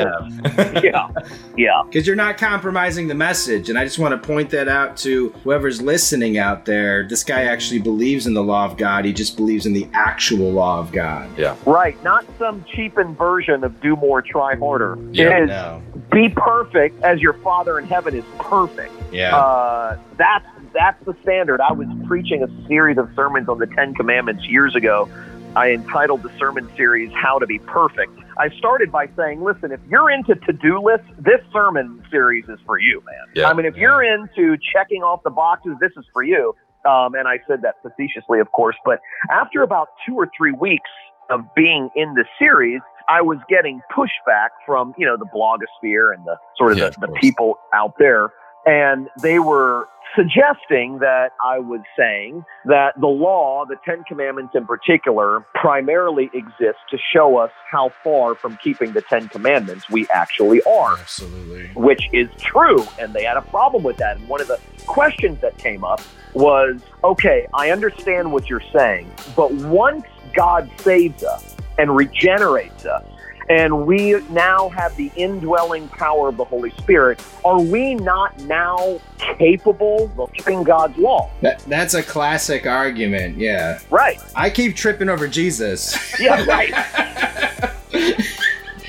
is. have. yeah, yeah. Because you're not compromising the message. And I just want to point that out to whoever's listening out there. This guy actually believes in the law of God, he just believes in the actual law of God. Yeah. Right, not some cheapened version of do more, try harder. Yeah, it is No. be perfect as your Father in heaven is perfect. Yeah. Uh, that's that's the standard. I was preaching a series of sermons on the Ten Commandments years ago. I entitled the sermon series "How to Be Perfect." I started by saying, "Listen, if you're into to-do lists, this sermon series is for you, man. Yeah. I mean, if you're into checking off the boxes, this is for you." Um, and I said that facetiously, of course. But after about two or three weeks of being in the series, I was getting pushback from you know the blogosphere and the sort of Yeah, the, the people out there and they were suggesting that I was saying that the law, the Ten Commandments in particular, primarily exists to show us how far from keeping the Ten Commandments we actually are Absolutely. which is true. And they had a problem with that. And one of the questions that came up was okay, I understand what you're saying, but once God saves us and regenerates us, and we now have the indwelling power of the Holy Spirit, are we not now capable of keeping God's law? That, that's a classic argument. Yeah. Right. I keep tripping over Jesus. Yeah, right.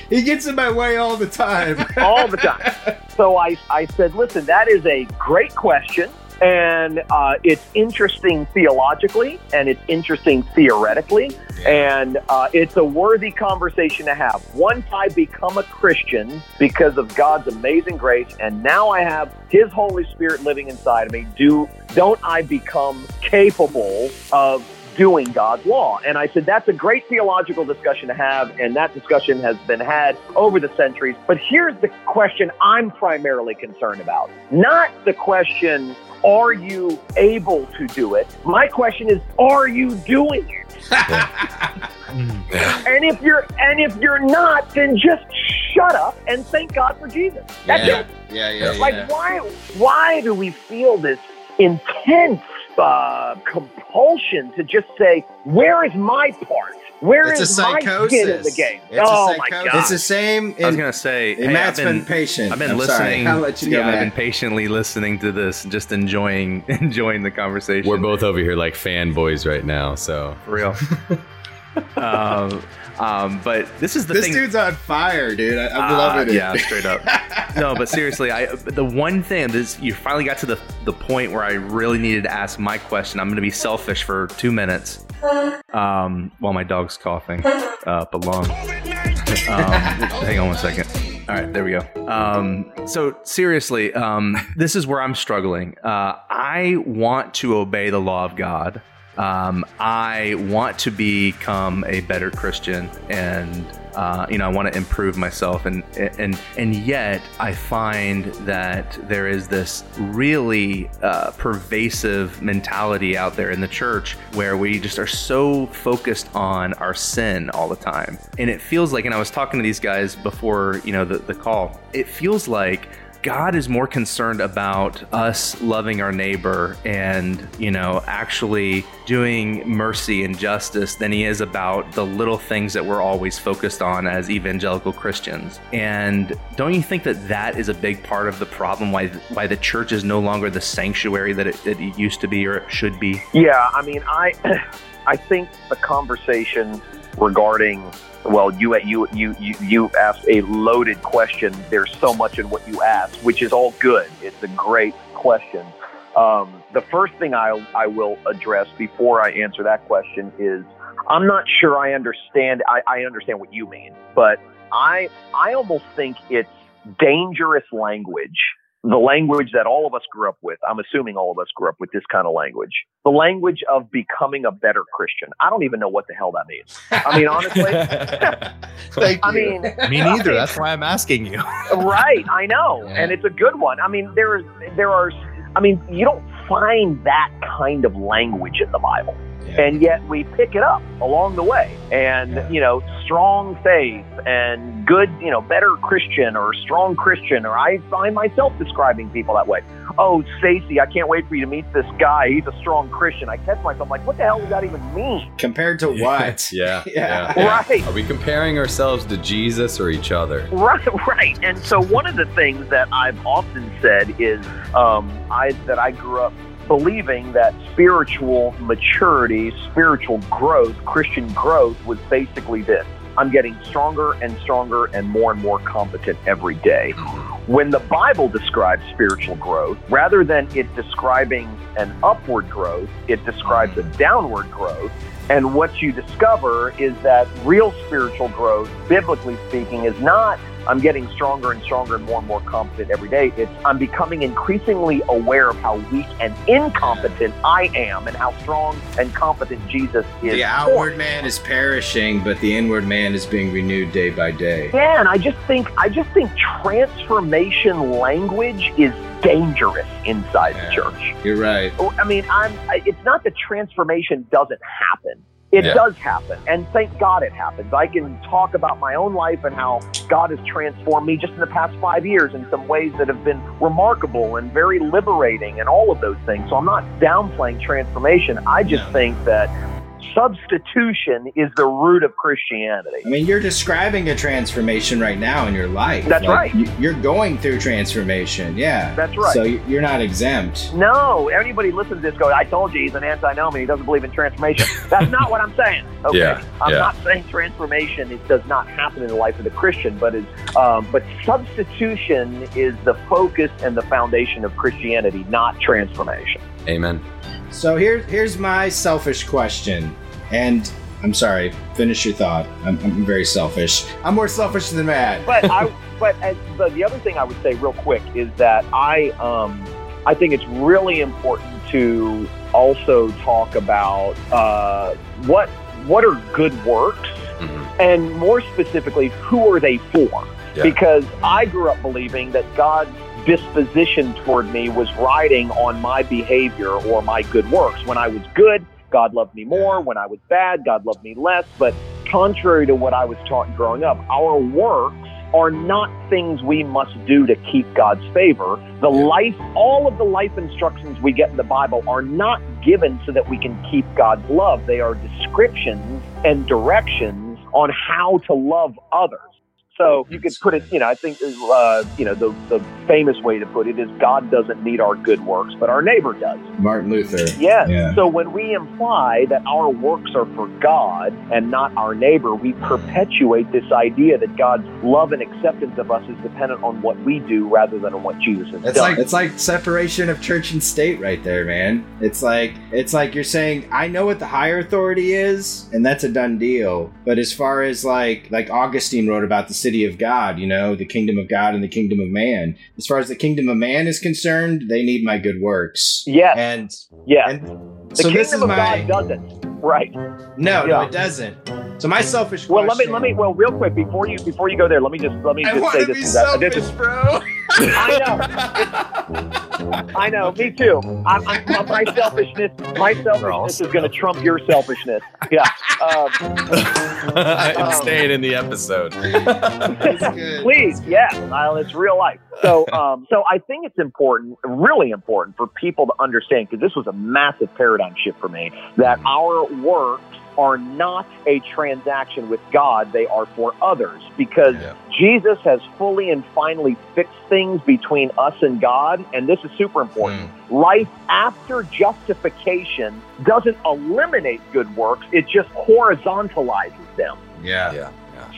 he gets in my way all the time. all the time. So I, I said, listen, that is a great question. And uh, it's interesting theologically and it's interesting theoretically. And uh, it's a worthy conversation to have. Once I become a Christian because of God's amazing grace, and now I have His Holy Spirit living inside of me, do don't I become capable of doing God's law. And I said, that's a great theological discussion to have, and that discussion has been had over the centuries. But here's the question I'm primarily concerned about not the question, are you able to do it? My question is, are you doing it? And if you're and if you're not, then just shut up and thank God for Jesus. That's yeah. it. yeah, yeah, Like yeah. why why do we feel this intense uh, compulsion to just say, "Where is my part? Where It's is a my skin in the psychosis. game?" It's a oh my god! It's the same. I was gonna say, and hey, Matt's I've been, been patient. I've been I'm sorry. listening. I'll let you go, yeah, I've Matt. been patiently listening to this, just enjoying enjoying the conversation. We're both over here like fanboys right now. So for real. um, um, but this is the this thing. dude's on fire, dude. I, I'm Ah, loving it. Yeah, straight up. no, but seriously, I the one thing this you finally got to the the point where I really needed to ask my question. I'm going to be selfish for two minutes. Um, while my dog's coughing up along. Um, hang on one second. All right, there we go. Um, so seriously, um, this is where I'm struggling. Uh, I want to obey the law of God. Um, I want to become a better Christian, and uh, you know, I want to improve myself, and and and yet I find that there is this really uh, pervasive mentality out there in the church where we just are so focused on our sin all the time, and it feels like. And I was talking to these guys before, you know, the, the call. It feels like God is more concerned about us loving our neighbor and, you know, actually doing mercy and justice than he is about the little things that we're always focused on as evangelical Christians. And don't you think that that is a big part of the problem why why the church is no longer the sanctuary that it, it used to be or it should be? Yeah, I mean, I I think the conversation regarding well, you you you you asked a loaded question. There's so much in what you asked, which is all good. It's a great question. Um, the first thing I I will address before I answer that question is I'm not sure I understand. I, I understand what you mean, but I I almost think it's dangerous language the language that all of us grew up with. I'm assuming all of us grew up with this kind of language. The language of becoming a better Christian. I don't even know what the hell that means. I mean, honestly, Thank I you. mean, Me neither. That's why I'm asking you. right? I know, Yeah. and it's a good one. I mean, there is, there are. I mean, you don't find that kind of language in the Bible, Yeah. and yet we pick it up along the way. And you know, strong faith and good, you know, better Christian or strong Christian, or I find myself describing people that way. Oh, Stacy, I can't wait for you to meet this guy. He's a strong Christian. I catch myself like, what the hell does that even mean? Compared to what? yeah, Yeah. yeah. Right. Are we comparing ourselves to Jesus or each other? Right, right. And so one of the things that I've often said is um, I that I grew up believing that spiritual maturity, spiritual growth, Christian growth was basically this. I'm getting stronger and stronger and more and more competent every day. When the Bible describes spiritual growth, rather than it describing an upward growth, it describes a downward growth. And what you discover is that real spiritual growth, biblically speaking, is not I'm getting stronger and stronger and more and more competent every day. It's I'm becoming increasingly aware of how weak and incompetent I am and how strong and competent Jesus is. The outward me. man is perishing, but the inward man is being renewed day by day. Yeah, and I just think I just think transformation language is dangerous inside Yeah. the church. You're right. I mean, I'm. It's not that transformation doesn't happen. It Yeah. does happen, and thank God it happens. I can talk about my own life and how God has transformed me just in the past five years in some ways that have been remarkable and very liberating, and all of those things. So I'm not downplaying transformation. I just No. think that substitution is the root of Christianity. I mean, you're describing a transformation right now in your life. That's right. You're going through transformation. Yeah. That's right. So you're not exempt. No, anybody listens to this goes, I told you he's an antinomian. He doesn't believe in transformation. That's not what I'm saying. Okay. Yeah, I'm yeah. not saying transformation it does not happen in the life of the Christian, but is um, but substitution is the focus and the foundation of Christianity, not transformation. Amen. So here, here's my selfish question. And I'm sorry, finish your thought. I'm, I'm very selfish. I'm more selfish than Matt. But I but as, but the other thing I would say real quick is that I um I think it's really important to also talk about uh, what what are good works Mhm. and more specifically, who are they for? Yeah. Because I grew up believing that God's disposition toward me was riding on my behavior or my good works. When I was good, God loved me more. When I was bad, God loved me less. But contrary to what I was taught growing up, our works are not things we must do to keep God's favor. The life, all of the life instructions we get in the Bible are not given so that we can keep God's love. They are descriptions and directions on how to love others. So you could put it, you know, I think, uh, you know, the, the famous way to put it is God doesn't need our good works, but our neighbor does. Martin Luther. Yes. Yeah. So when we imply that our works are for God and not our neighbor, we perpetuate this idea that God's love and acceptance of us is dependent on what we do rather than on what Jesus has It's done. like it's like separation of church and state right there, man. It's like it's like you're saying I know what the higher authority is, and that's a done deal. But as far as like like Augustine wrote about the city of God, you know, the kingdom of God and the kingdom of man. As far as the kingdom of man is concerned, they need my good works. yes. And yes. and the so this is kingdom of my God doesn't. Right. no, no, it doesn't. So my selfish Well, let me let me well real quick before you before you go there. Let me just let me I just want say this. be is that- this selfish, is- bro. I know. I know. Me too. I'm, I'm, my selfishness, my selfishness is going to trump your selfishness. Yeah. Um, I'm staying in the episode. Please, yeah. Well, it's real life. So, um, so I think it's important, really important, for people to understand because this was a massive paradigm shift for me that our works are not a transaction with God; they are for others because Yeah. Jesus has fully and finally fixed things between us and God, and this is super important. Mm. Life after justification doesn't eliminate good works; it just horizontalizes them. Yeah. Yeah.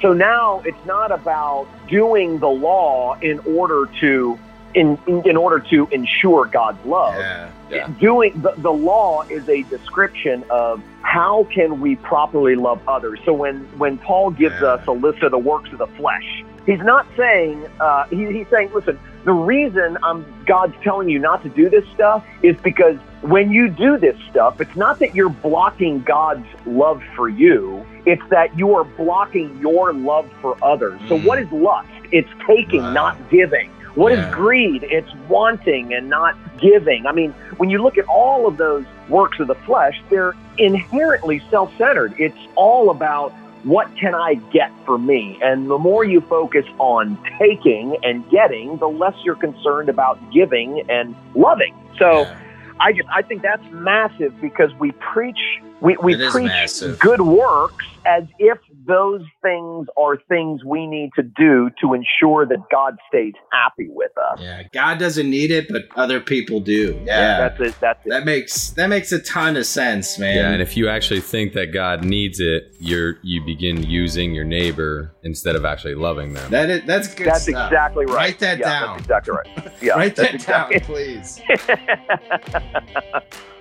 So now it's not about doing the law in order to in in, in order to ensure God's love. Yeah. Yeah. Doing the, the law is a description of how can we properly love others. So when when Paul gives Yeah. us a list of the works of the flesh, he's not saying uh, he, he's saying, listen, the reason I'm God's telling you not to do this stuff is because when you do this stuff, it's not that you're blocking God's love for you. It's that you are blocking your love for others. So Mm. what is lust? It's taking, Wow. not giving. What is Yeah. greed? It's wanting and not giving. I mean, when you look at all of those works of the flesh, they're inherently self centered. It's all about what can I get for me? And the more you focus on taking and getting, the less you're concerned about giving and loving. So Yeah. I just I think that's massive because we preach we, we preach massive. good works as if those things are things we need to do to ensure that God stays happy with us. Yeah, God doesn't need it, but other people do. Yeah, That's it. That's it. that makes that makes a ton of sense, man. Yeah, and if you actually think that God needs it, you're you begin using your neighbor instead of actually loving them. That is that's good That's stuff. exactly right. Write that Yeah, down. That's exactly right. Yeah, Write that's that down, please.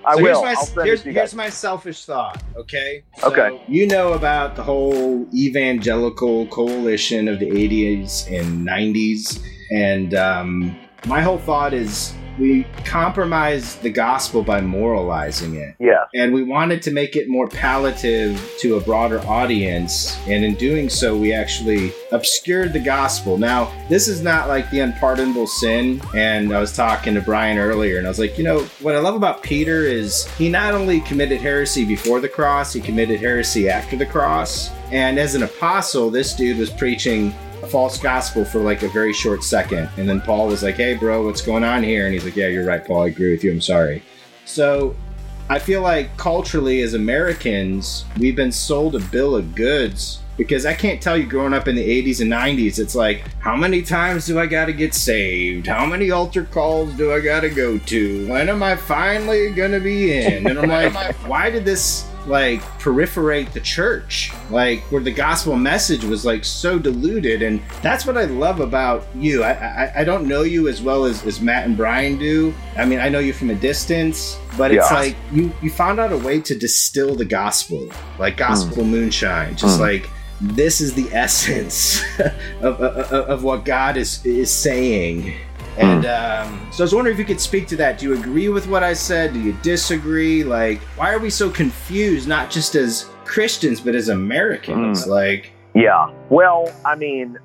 I so will. Here's my, here's, it to you here's my selfish thought, okay? So Okay. You know about the whole evangelical coalition of the 80s and 90s. And um, my whole thought is we compromise the gospel by moralizing it. Yeah. And we wanted to make it more palliative to a broader audience. And in doing so, we actually obscured the gospel. Now, this is not like the unpardonable sin. And I was talking to Brian earlier, and I was like, you know, what I love about Peter is he not only committed heresy before the cross, he committed heresy after the cross. And as an apostle, this dude was preaching false gospel for like a very short second. And then Paul was like, hey, bro, what's going on here? And he's like, yeah, you're right, Paul. I agree with you. I'm sorry. So I feel like culturally, as Americans, we've been sold a bill of goods because I can't tell you growing up in the 80s and 90s, it's like, how many times do I got to get saved? How many altar calls do I got to go to? When am I finally going to be in? And I'm like, why did this like peripherate the church. Like where the gospel message was like so diluted and that's what i love about you. I i, I don't know you as well as, as matt and brian do. I mean i know you from a distance but it's Yeah. like you you found out a way to distill the gospel like gospel moonshine. Just Mm. like this is the essence of, of, of what god is is saying and um, so I was wondering if you could speak to that. Do you agree with what I said? Do you disagree? Like, why are we so confused, not just as Christians, but as Americans? Like, Yeah. Well, I mean,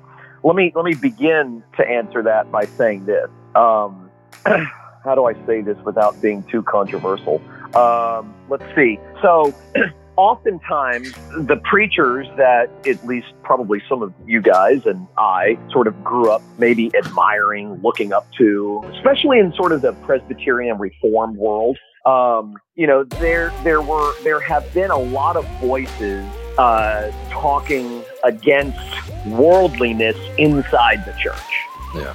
let me let me begin to answer that by saying this. Um, how do I say this without being too controversial? Um, let's see. So, oftentimes, the preachers that at least probably some of you guys and I sort of grew up maybe admiring, looking up to, especially in sort of the Presbyterian Reformed world. Um, you know, there there were there have been a lot of voices uh, talking against worldliness inside the church.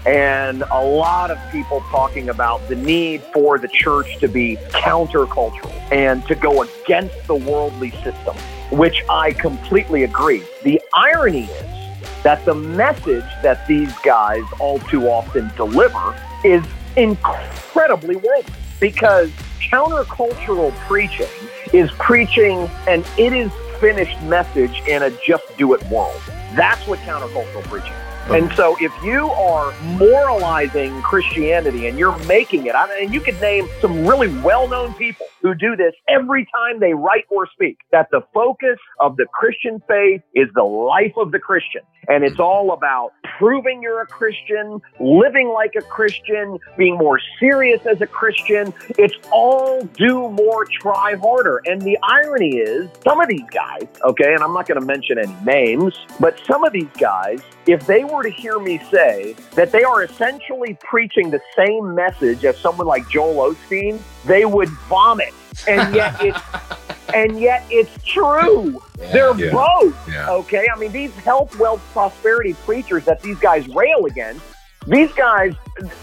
And a lot of people talking about the need for the church to be countercultural and to go against the worldly system, which I completely agree. The irony is that the message that these guys all too often deliver is incredibly worldly because countercultural preaching is preaching an it is finished message in a just do it world. That's what countercultural preaching is. And so if you are moralizing Christianity and you're making it, I mean, and you could name some really well-known people who do this every time they write or speak, that the focus of the Christian faith is the life of the Christian. And it's all about proving you're a Christian, living like a Christian, being more serious as a Christian. It's all do more, try harder. And the irony is, some of these guys, okay, and I'm not going to mention any names, but some of these guys, if they were to hear me say that they are essentially preaching the same message as someone like Joel Osteen, they would vomit. And yet it's and yet it's true. They're Yeah. both. Yeah. Okay. I mean, these health, wealth, prosperity preachers that these guys rail against, these guys,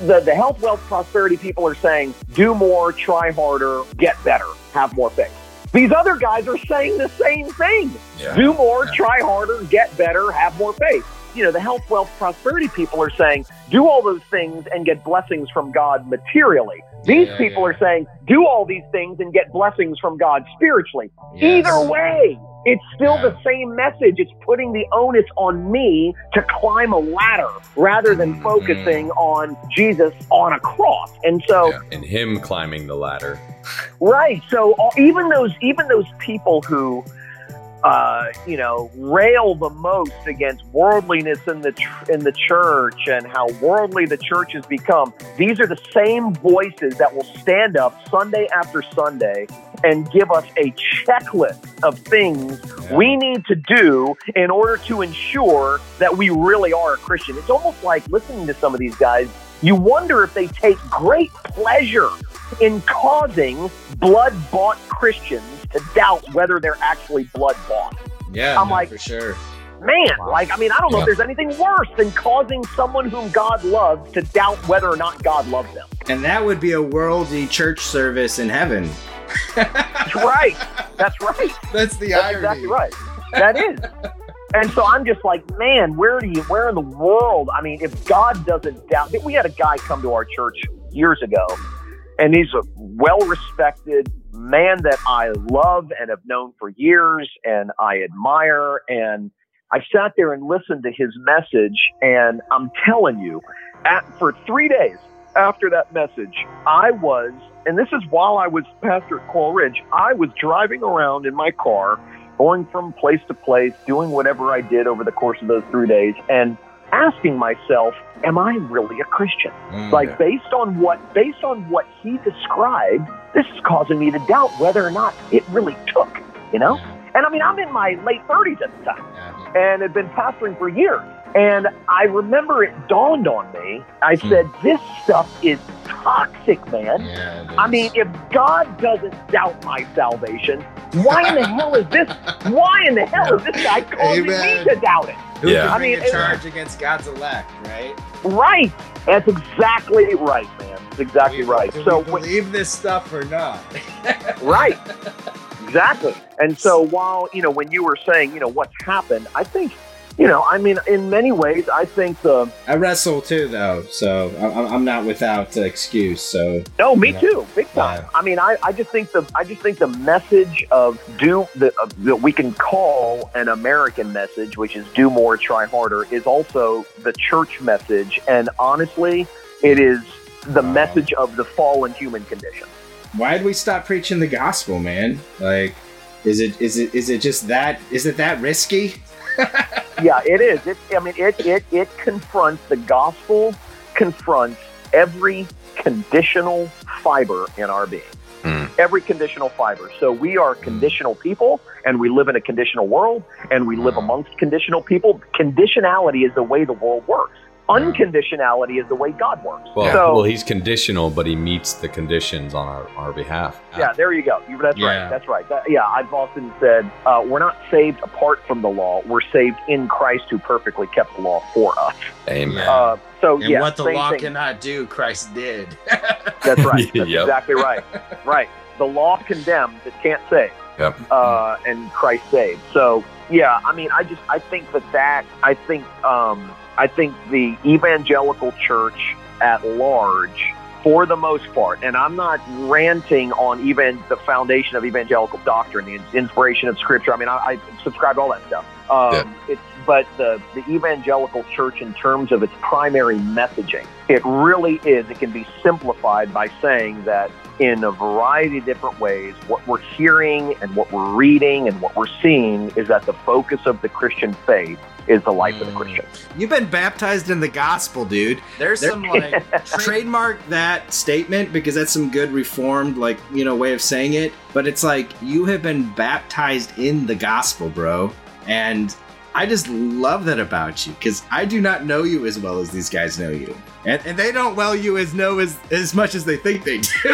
the, the health, wealth, prosperity people are saying, do more, try harder, get better, have more faith. These other guys are saying the same thing. Yeah. Do more, Yeah. try harder, get better, have more faith. You know, the health, wealth, prosperity people are saying, do all those things and get blessings from God materially. These Yeah, people yeah. are saying, do all these things and get blessings from God spiritually. Yes. Either way, it's still Yeah. the same message. It's putting the onus on me to climb a ladder rather than Mhm. focusing on Jesus on a cross. And so. And him climbing the ladder. Right. So uh, even those even those people who uh, you know rail the most against worldliness in the tr- in the church and how worldly the church has become, these are the same voices that will stand up Sunday after Sunday and give us a checklist of things we need to do in order to ensure that we really are a Christian. It's almost like listening to some of these guys. You wonder if they take great pleasure in causing blood bought Christians to doubt whether they're actually blood bought. yeah, I'm no, like- for sure. Man, like, I mean, I don't know Yeah. if there's anything worse than causing someone whom God loves to doubt whether or not God loves them. And that would be a worldly church service in heaven. That's right. That's right. That's the That's exactly right. That is. And so I'm just like, man, where do you, where in the world? I mean, if God doesn't doubt, we had a guy come to our church years ago, and he's a well respected man that I love and have known for years and I admire. And I sat there and listened to his message, and I'm telling you, at, for three days after that message, I was, and this is while I was pastor at Coral Ridge, I was driving around in my car, going from place to place, doing whatever I did over the course of those three days, and asking myself, am I really a Christian? Mm. like based on what based on what he described, this is causing me to doubt whether or not it really took, you know? And I mean, I'm in my late 30s at the time Yeah. and had been pastoring for years. And I remember it dawned on me. I Hmm. said, this stuff is toxic, man. Yeah, I mean, if God doesn't doubt my salvation, why in the hell is this? Why in the hell is this guy causing Amen. me to doubt it? Who Yeah. can I bring mean, a it- charge against God's elect, right? Right. That's exactly right, man. That's exactly Do right. do So we when- believe this stuff or not? Right. Exactly. And so while, you know, when you were saying, you know, what's happened, I think, you know, I mean, in many ways, I think the, I wrestle too, though, so I- I'm not without excuse. So no, me Yeah. too, big time. Yeah. I mean, I, I just think the, I just think the message of do the, uh, that we can call an American message, which is do more, try harder, is also the church message. And honestly, it is the Wow. message of the fallen human condition. why did we stop preaching the gospel, man? Like, is it is it is it just that? Is it that risky? Yeah, it is. It, I mean, it, it, it confronts the gospel, confronts every conditional fiber in our being. Mm. Every conditional fiber. So we are conditional people and we live in a conditional world and we live amongst conditional people. Conditionality is the way the world works. Unconditionality is the way God works. Well, so, well, he's conditional, but he meets the conditions on our, our behalf. yeah, there you go. That's Yeah. right. That's right. That- yeah, I've often said uh, we're not saved apart from the law. We're saved in Christ who perfectly kept the law for us. Amen. Uh, so And yeah, what the law thing. cannot do, Christ did. That's right. That's Yep. exactly right. Right. The law condemns; it can't save. Yep. Uh, and Christ saved. So yeah, I mean, I just I think that that I think um, I think the evangelical church at large, for the most part, and I'm not ranting on even the foundation of evangelical doctrine, the inspiration of Scripture. I mean, I, I subscribe to all that stuff. Um, It's but the the evangelical church, in terms of its primary messaging, it really is. It can be simplified by saying that in a variety of different ways, what we're hearing and what we're reading and what we're seeing is that the focus of the Christian faith is the life of the Mm. Christian. You've been baptized in the gospel, dude. There's There- some like trademark that statement because that's some good reformed like you know way of saying it. But it's like you have been baptized in the gospel, bro, and I just love that about you because I do not know you as well as these guys know you, and, and they don't well you as know as as much as they think they do.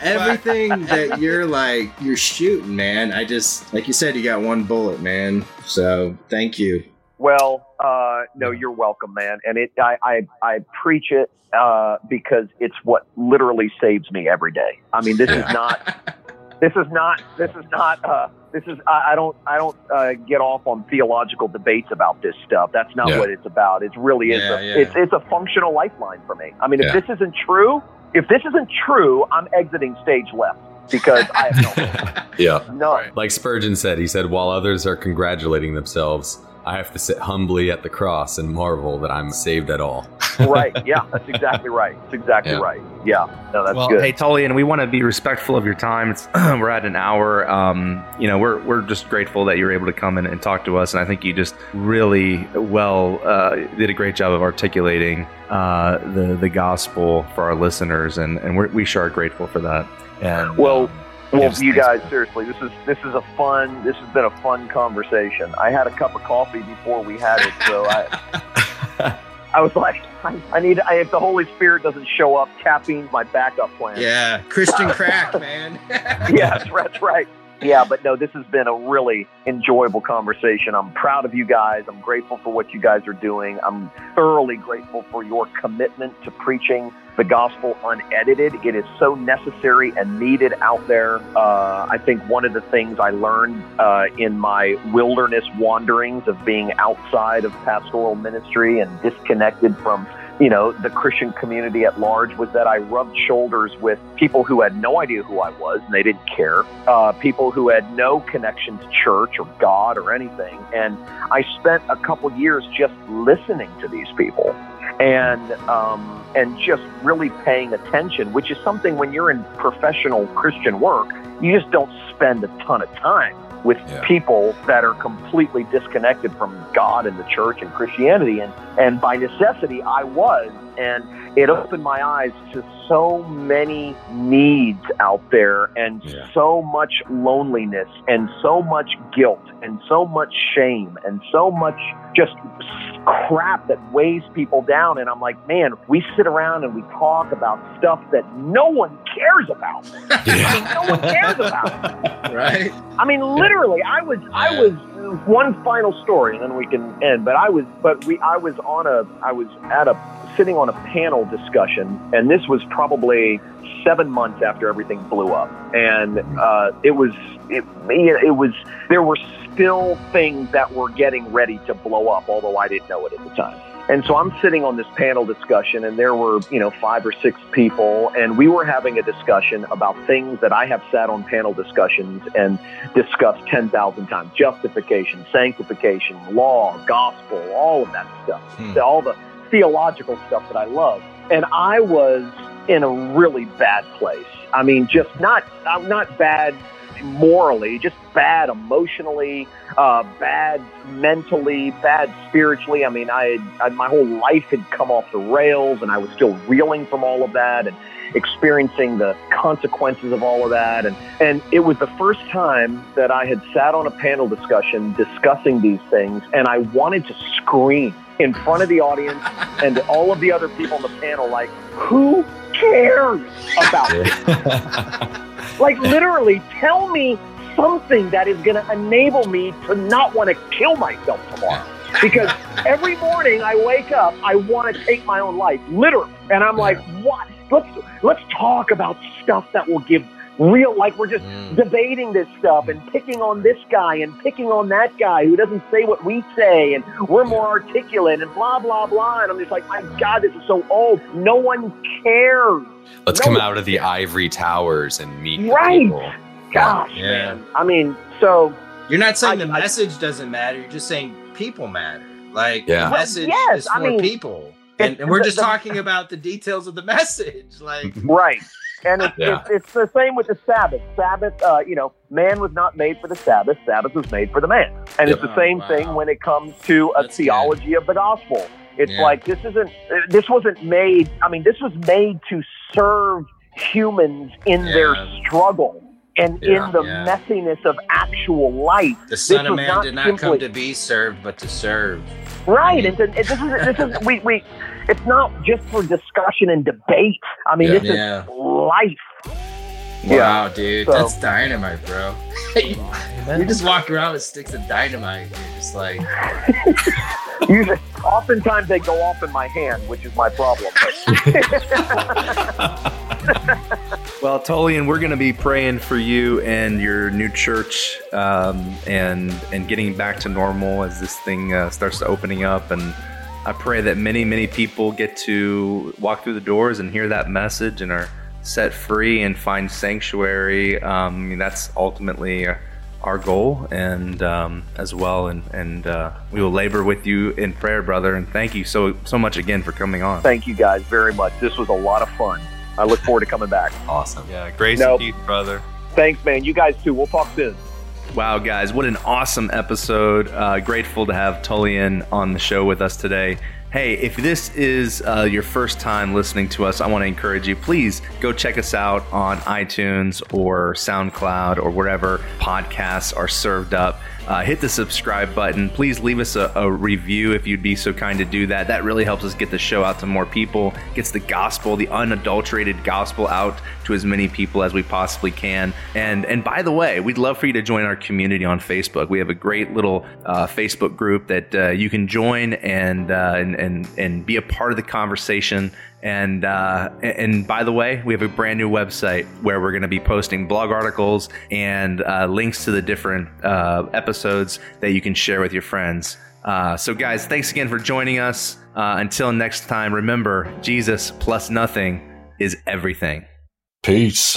Everything that you're like you're shooting, man. I just like you said, you got one bullet, man. So thank you. Well, uh, no, you're welcome, man. And it, I, I, I preach it uh, because it's what literally saves me every day. I mean, this is not, this is not, this is not, uh, this is. I, I don't, I don't uh, get off on theological debates about this stuff. That's not Yeah. what it's about. It really is. Yeah, a, yeah. It's, it's a functional lifeline for me. I mean, if Yeah. this isn't true, if this isn't true, I'm exiting stage left because I have Yeah. no, none. Like Spurgeon said, he said, while others are congratulating themselves, I have to sit humbly at the cross and marvel that I'm saved at all. right. Yeah, that's exactly right. That's exactly Yeah. right. Yeah. No, that's well, good. hey Tullian, we want to be respectful of your time. It's, we're at an hour. Um, you know, we're we're just grateful that you're able to come in and talk to us, and I think you just really well uh, did a great job of articulating uh, the the gospel for our listeners, and and we're, we sure are grateful for that. And Well, um, Well, Yes, you guys, man. seriously, this is this is a fun. This has been a fun conversation. I had a cup of coffee before we had it, so I I was like, I, I need. I, if the Holy Spirit doesn't show up, caffeine's my backup plan. Yeah, Christian crack, man. yes, that's right. Yeah, but no, this has been a really enjoyable conversation. I'm proud of you guys. I'm grateful for what you guys are doing. I'm thoroughly grateful for your commitment to preaching the gospel unedited. It is so necessary and needed out there. Uh, I think one of the things I learned uh, in my wilderness wanderings of being outside of pastoral ministry and disconnected from you know, the Christian community at large was that I rubbed shoulders with people who had no idea who I was and they didn't care, uh, people who had no connection to church or God or anything. And I spent a couple years just listening to these people and um, and just really paying attention, which is something when you're in professional Christian work, you just don't spend a ton of time with yeah. people that are completely disconnected from God and the church and Christianity. And, and by necessity, I was. And it opened my eyes to so many needs out there and yeah. so much loneliness and so much guilt and so much shame and so much just crap that weighs people down. And I'm like, man, we sit around and we talk about stuff that no one cares about. Yeah. I mean, no one cares about. right. I mean, literally, I was, I was uh, one final story and then we can end, but I was, but we, I was on a, I was at a, sitting on a panel discussion and this was probably seven months after everything blew up. And, uh, it was, it, it was, there were still things that were getting ready to blow up, although I didn't know it at the time. And so I'm sitting on this panel discussion, and there were, you know, five or six people, and we were having a discussion about things that I have sat on panel discussions and discussed 10,000 times justification, sanctification, law, gospel, all of that stuff, hmm. all the theological stuff that I love. And I was in a really bad place. I mean, just not, I'm not bad morally, just bad emotionally, uh, bad mentally, bad spiritually. I mean, I, I my whole life had come off the rails, and I was still reeling from all of that and experiencing the consequences of all of that. And and it was the first time that I had sat on a panel discussion discussing these things, and I wanted to scream in front of the audience and all of the other people on the panel, like, who cares about this? Like literally, tell me something that is going to enable me to not want to kill myself tomorrow. Because every morning I wake up, I want to take my own life, literally. And I'm like, what? Let's let's talk about stuff that will give real like we're just mm. debating this stuff and picking on this guy and picking on that guy who doesn't say what we say and we're more articulate and blah blah blah. And I'm just like my god this is so old. No one cares. Let's no come out of the ivory towers and meet right. people. gosh yeah. man. I mean so you're not saying I, the message I, doesn't matter. You're just saying people matter. Like yeah. the message yes, is for I mean, people. and, and, we're just the, talking about the details of the message. Like right and it's, yeah. it's, it's, the same with the Sabbath. Sabbath, uh, you know, man was not made for the Sabbath. Sabbath was made for the man. And yep. it's the same oh, wow. thing when it comes to a That's theology good. of the gospel. It's yeah. like this isn't, this wasn't made, I mean, this was made to serve humans in yeah. their struggle and yeah, in the yeah. messiness of actual life. The Son of Man did not simply, come to be served, but to serve. Right, and, and, this is this is we we. It's not just for discussion and debate. I mean, yeah, this is life. Wow, dude, so, that's dynamite, bro. you just walk around with sticks of dynamite. You're just like. Usually, oftentimes they go off in my hand, which is my problem. well, Tullian, we're going to be praying for you and your new church, um, and and getting back to normal as this thing uh, starts to opening up. And I pray that many, many people get to walk through the doors and hear that message and are set free and find sanctuary. Um, I mean, that's ultimately our goal, and um, as well, and and uh, we will labor with you in prayer, brother. And thank you so so much again for coming on. Thank you guys very much. This was a lot of fun. I look forward to coming back. Awesome. Yeah, grace nope. and peace, brother. Thanks, man. You guys too. We'll talk soon. Wow, guys, what an awesome episode. Uh, grateful to have Tullian on the show with us today. Hey, if this is uh, your first time listening to us, I want to encourage you, please go check us out on iTunes or SoundCloud or wherever podcasts are served up uh, hit the subscribe button. Please leave us a, a, review if you'd be so kind to do that. That really helps us get the show out to more people, gets the gospel, the unadulterated gospel out to as many people as we possibly can. And and by the way, we'd love for you to join our community on Facebook. We have a great little uh, Facebook group that uh, you can join and, uh, and and and be a part of the conversation And uh, and by the way, we have a brand new website where we're going to be posting blog articles and uh, links to the different uh, episodes that you can share with your friends. Uh, so, guys, thanks again for joining us. Uh, until next time, remember Jesus plus nothing is everything. Peace.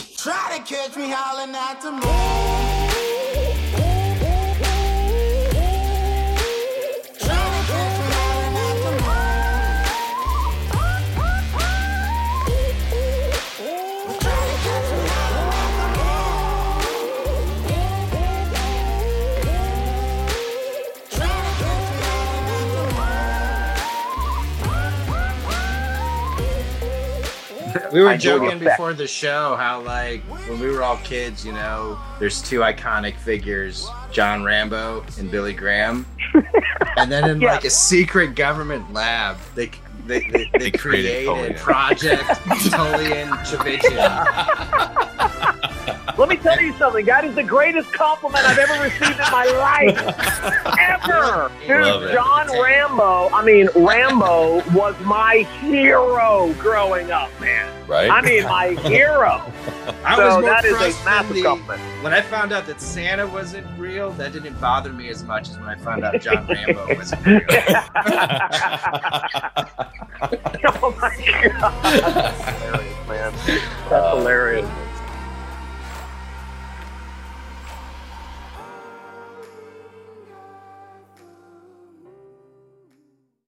We were I joking before the show how like when we were all kids, you know, there's two iconic figures, John Rambo and Billy Graham. and then in Yeah. like a secret government lab, they they, they, they, created created. Project Tullian Tchividjian. Let me tell you something. That is the greatest compliment I've ever received in my life. ever. Love Dude. John Rambo, I mean, Rambo was my hero growing up, man. Right? I mean, my hero. I so was more that is a than massive the- compliment. When I found out that Santa wasn't real, that didn't bother me as much as when I found out John Rambo wasn't real. oh my God. Oh,